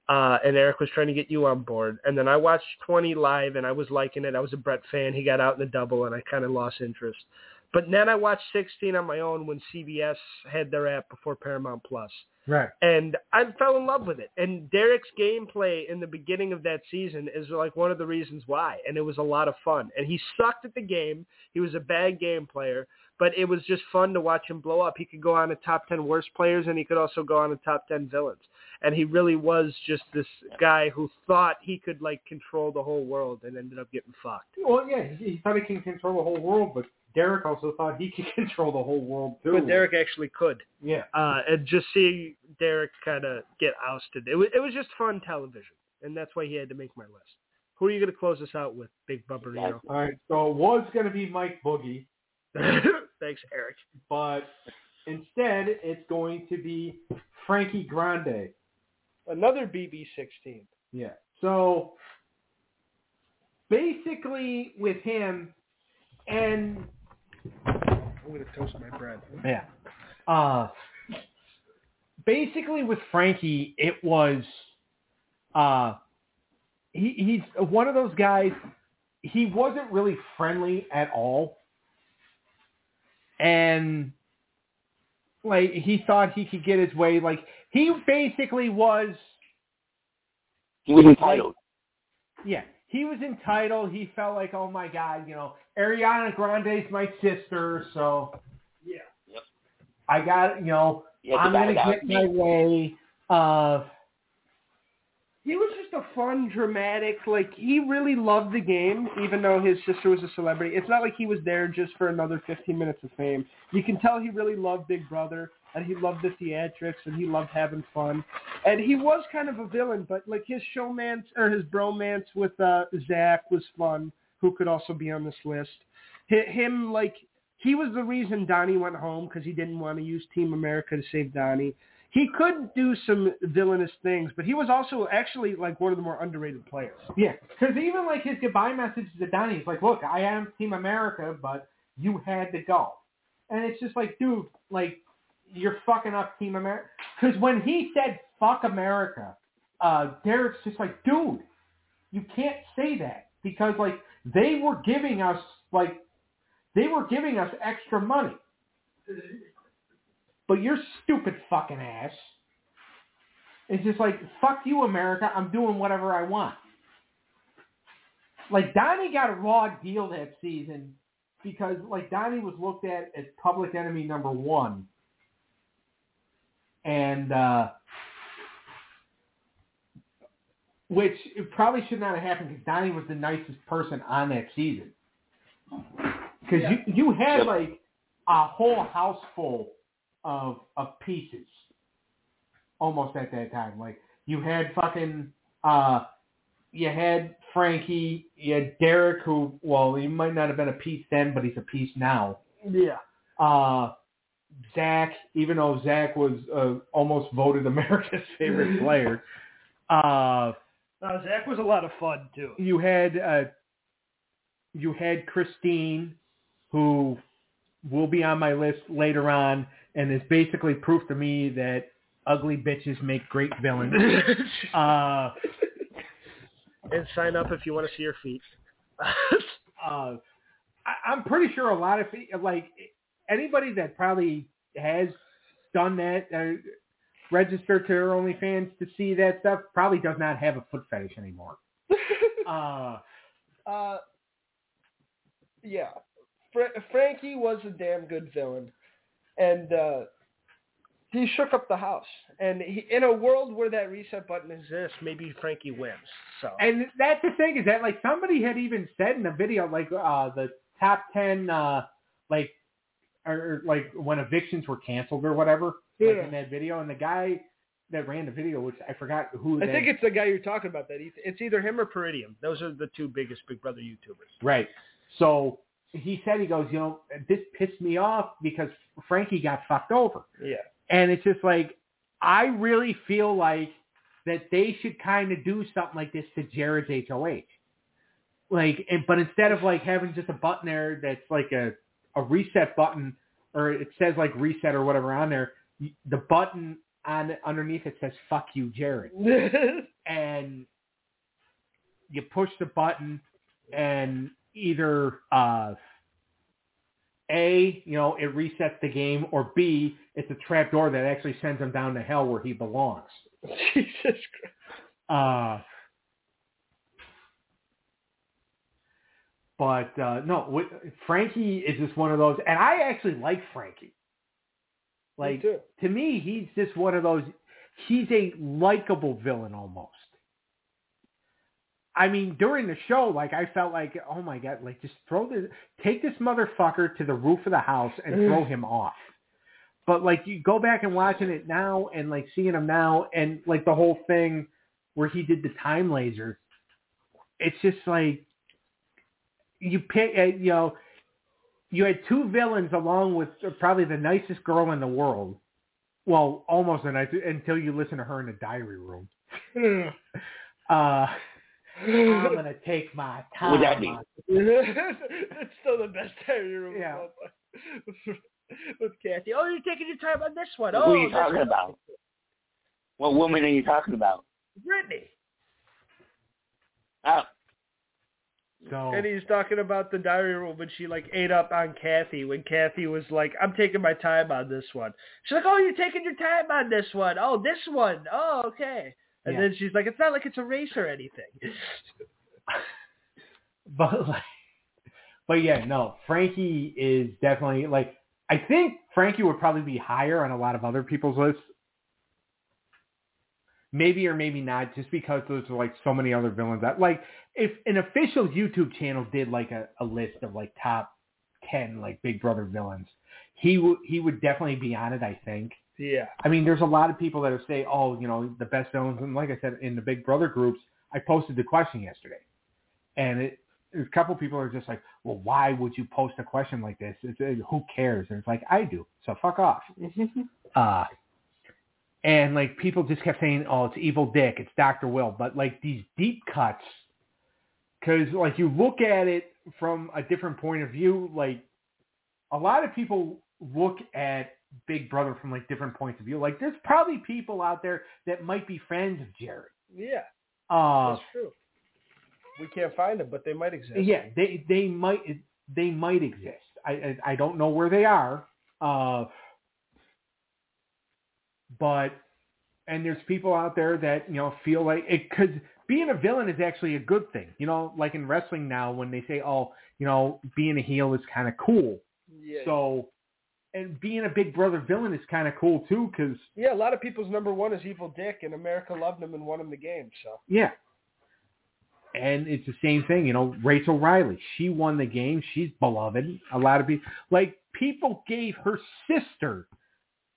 Uh, and Eric was trying to get you on board. And then I watched 20 live and I was liking it. I was a Brett fan. He got out in the double and I kind of lost interest. But then I watched 16 on my own when CBS had their app before Paramount Plus Right. and I fell in love with it. And Derek's gameplay in the beginning of that season is like one of the reasons why, and it was a lot of fun. And he sucked at the game; he was a bad game player, but it was just fun to watch him blow up. He could go on to top ten worst players, and he could also go on to top ten villains. And he really was just this guy who thought he could like control the whole world, and ended up getting fucked. Well, yeah, he, he thought he can control the whole world, but Derek also thought he could <laughs> control the whole world too. But Derek actually could. yeah. uh, and just seeing Derek kind of get ousted, it was it was just fun television, and that's why he had to make my list. Who are you going to close us out with, Big Bubba Reno? All right. So it was going to be Mike Boogie, <laughs> Thanks, Eric. but instead it's going to be Frankie Grande. Another BB16. Yeah. So basically with him and I'm going to toast my bread. yeah. Uh basically with Frankie it was uh he he's one of those guys he wasn't really friendly at all. And like he thought he could get his way like he basically was He was entitled. Yeah, he was entitled. He felt like, oh my God, you know, Ariana Grande's my sister, so Yeah. Yep. I got, you know, You I'm to gonna get out. my way. Uh, He was just a fun, dramatic, like, he really loved the game, even though his sister was a celebrity. It's not like he was there just for another 15 minutes of fame. You can tell he really loved Big Brother, and he loved the theatrics, and he loved having fun. And he was kind of a villain, but, like, his showmance, or his bromance with uh, Zach was fun, who could also be on this list. Him, like, he was the reason Donnie went home, because he didn't want to use Team America to save Donnie he could do some villainous things, but he was also actually like one of the more underrated players. yeah, because even like his goodbye message to Donnie, he's like, look, I am Team America, but you had to go. And it's just like, dude, like, you're fucking up Team America. Because when he said, fuck America, uh, Derrick's just like, dude, you can't say that. Because, like, they were giving us, like, they were giving us extra money. But your stupid fucking ass is just like, fuck you, America. I'm doing whatever I want. Like, Donnie got a raw deal that season because, like, Donnie was looked at as public enemy number one. And, uh, which it probably should not have happened because Donnie was the nicest person on that season. Because you you had Yep. like a whole house full of of pieces almost at that time. Like you had fucking uh you had Frankie, you had Derrick who well, he might not have been a piece then, but he's a piece now. Yeah. Uh Zach, even though Zach was uh, almost voted <laughs> America's favorite player. Uh Uh, Zach was a lot of fun too. you had uh, you had Christine, who will be on my list later on, and is basically proof to me that ugly bitches make great villains. <laughs> uh, and sign up if you want to see her feet. <laughs> uh, I, I'm pretty sure a lot of like anybody that probably has done that, uh, registered to their OnlyFans to see that stuff, probably does not have a foot fetish anymore. <laughs> Uh, uh, yeah, Fra- Frankie was a damn good villain, and uh, he shook up the house. And he, in a world where that reset button exists, maybe Frankie wins. So And that's the thing is that like somebody had even said in a video like uh the top ten uh like or like when evictions were canceled or whatever like in that video and the guy that ran the video which I forgot who I that- think it's the guy you're talking about. That it's either him or Peridium. Those are the two biggest Big Brother YouTubers. right so he said he goes you know this pissed me off because Frankie got fucked over Yeah. and it's just like I really feel like that they should kind of do something like this to Jared's HOH. Like, and, but instead of like having just a button there that's like a, a reset button, or it says like reset or whatever on there, the button on underneath it says "fuck you, Jared," <laughs> and you push the button, and either uh, a, you know, it resets the game, or B, it's a trap door that actually sends him down to hell where he belongs. <laughs> Jesus Christ. Uh, but uh, no, Frankie is just one of those, and I actually like Frankie. Like too. to me, he's just one of those. He's a likable villain almost. I mean, during the show, like I felt like, oh my god, like just throw this, take this motherfucker to the roof of the house and throw him off. But like you go back and watching it now, and like seeing him now, and like the whole thing where he did the time laser, it's just like you pick, uh, you know, you had two villains along with probably the nicest girl in the world. Well, almost the nicest until you listen to her in the diary room. <laughs> Uh, I'm gonna take my time. What'd that mean? <laughs> it's still the best time you remember. Yeah. <laughs> With Kathy. Oh, you're taking your time on this one. Who Oh, are you talking one. about? What woman are you talking about? Britney. Oh, So And he's talking about the diary room when she like ate up on Kathy when Kathy was like, I'm taking my time on this one. She's like, Oh, you're taking your time on this one. Oh, this one. Oh, okay. And Yeah. then she's like, It's not like it's a race or anything. <laughs> but like, but yeah, no, Frankie is definitely like I think Frankie would probably be higher on a lot of other people's lists. Maybe or maybe not, just because there's like so many other villains that like if an official YouTube channel did like a, a list of like top ten like Big Brother villains, he would he would definitely be on it, I think. Yeah. I mean, there's a lot of people that are say, oh, you know, the best villains. And like I said, in the Big Brother groups, I posted the question yesterday, and it, a couple people are just like, well, why would you post a question like this? It's, it, who cares? And it's like, I do. So fuck off. <laughs> Uh, and like people just kept saying, oh, it's Evil Dick, it's Doctor Will, but like these deep cuts, because like you look at it from a different point of view, like a lot of people look at Big Brother from like different points of view. Like there's probably people out there that might be friends of Jared. Yeah. Uh, That's true. We can't find them, but they might exist. yeah, they they might they might exist. I I, I don't know where they are. Uh, but and there's people out there that you know feel like it could being a villain is actually a good thing. You know, like in wrestling now when they say, oh, you know, being a heel is kind of cool. Yeah. So, and being a Big Brother villain is kind of cool too, because yeah, a lot of people's number one is Evil Dick, and America loved him and won him the game. So yeah. And it's the same thing, you know. Rachel Reilly, she won the game. She's beloved. A lot of people, like people, gave her sister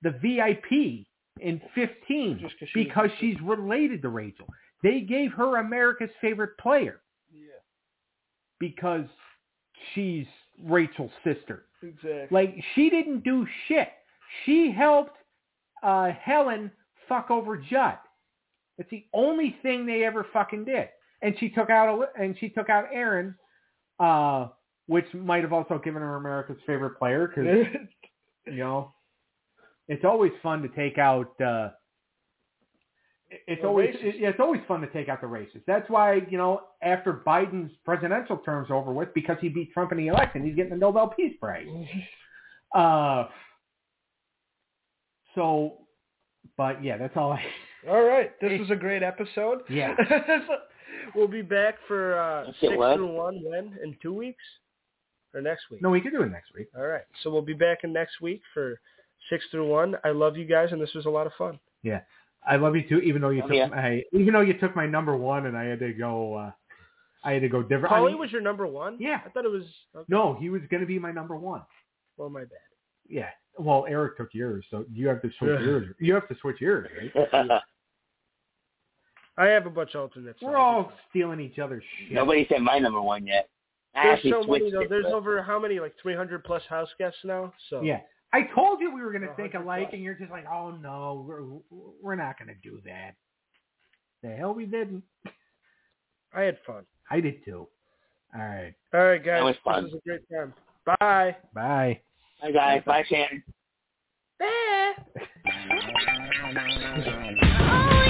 the VIP in 15 Just 'cause she because she's related to Rachel. They gave her America's favorite player yeah, because she's Rachel's sister. exactly. Like she didn't do shit. She helped uh, Helen fuck over Judd. It's the only thing they ever fucking did. And she took out a, and she took out Aaryn, uh, which might have also given her America's favorite player because <laughs> you know it's always fun to take out. Uh, it's The always racists. it- it's always fun to take out the racists. That's why you know after Biden's presidential term's over with, because he beat Trump in the election, he's getting the Nobel Peace Prize. <laughs> Uh, so, but yeah, that's all I. <laughs> All right, this <laughs> was a great episode. Yeah. we'll be back for uh, That's six it, what? through one when in two weeks or next week. No, we could do it next week. All right, so we'll be back in next week for six through one. I love you guys, and this was a lot of fun. Yeah, I love you too. Even though you Oh, took yeah. my, even though you took my number one, and I had to go, uh, I had to go different. I Paulie mean, was your number one. Yeah. I thought it was. Okay. no, he was going to be my number one. Well, my bad. Yeah. Well, Eric took yours, so you have to switch yours. You have to switch yours, right? <laughs> I have a bunch of alternates. We're all stealing each other's shit. Nobody said my number one yet. I There's so many though. it, There's but- over how many? Like 300 plus house guests now. So Yeah. I told you we were going to take A think alike, and you're just like, oh no, we're we're not going to do that. The hell we didn't. I had fun. I did too. All right. All right, guys. That was fun. This was a great time. Bye. Bye. Bye guys. Bye Shannon. Bye. Oh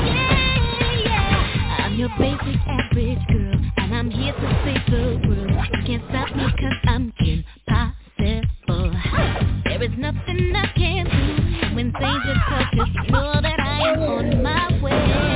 yeah, yeah. I'm your basic average girl, and I'm here to save the world. You can't stop me 'cause I'm impossible. There is nothing I can do when things are torturous. Know that I am on my way.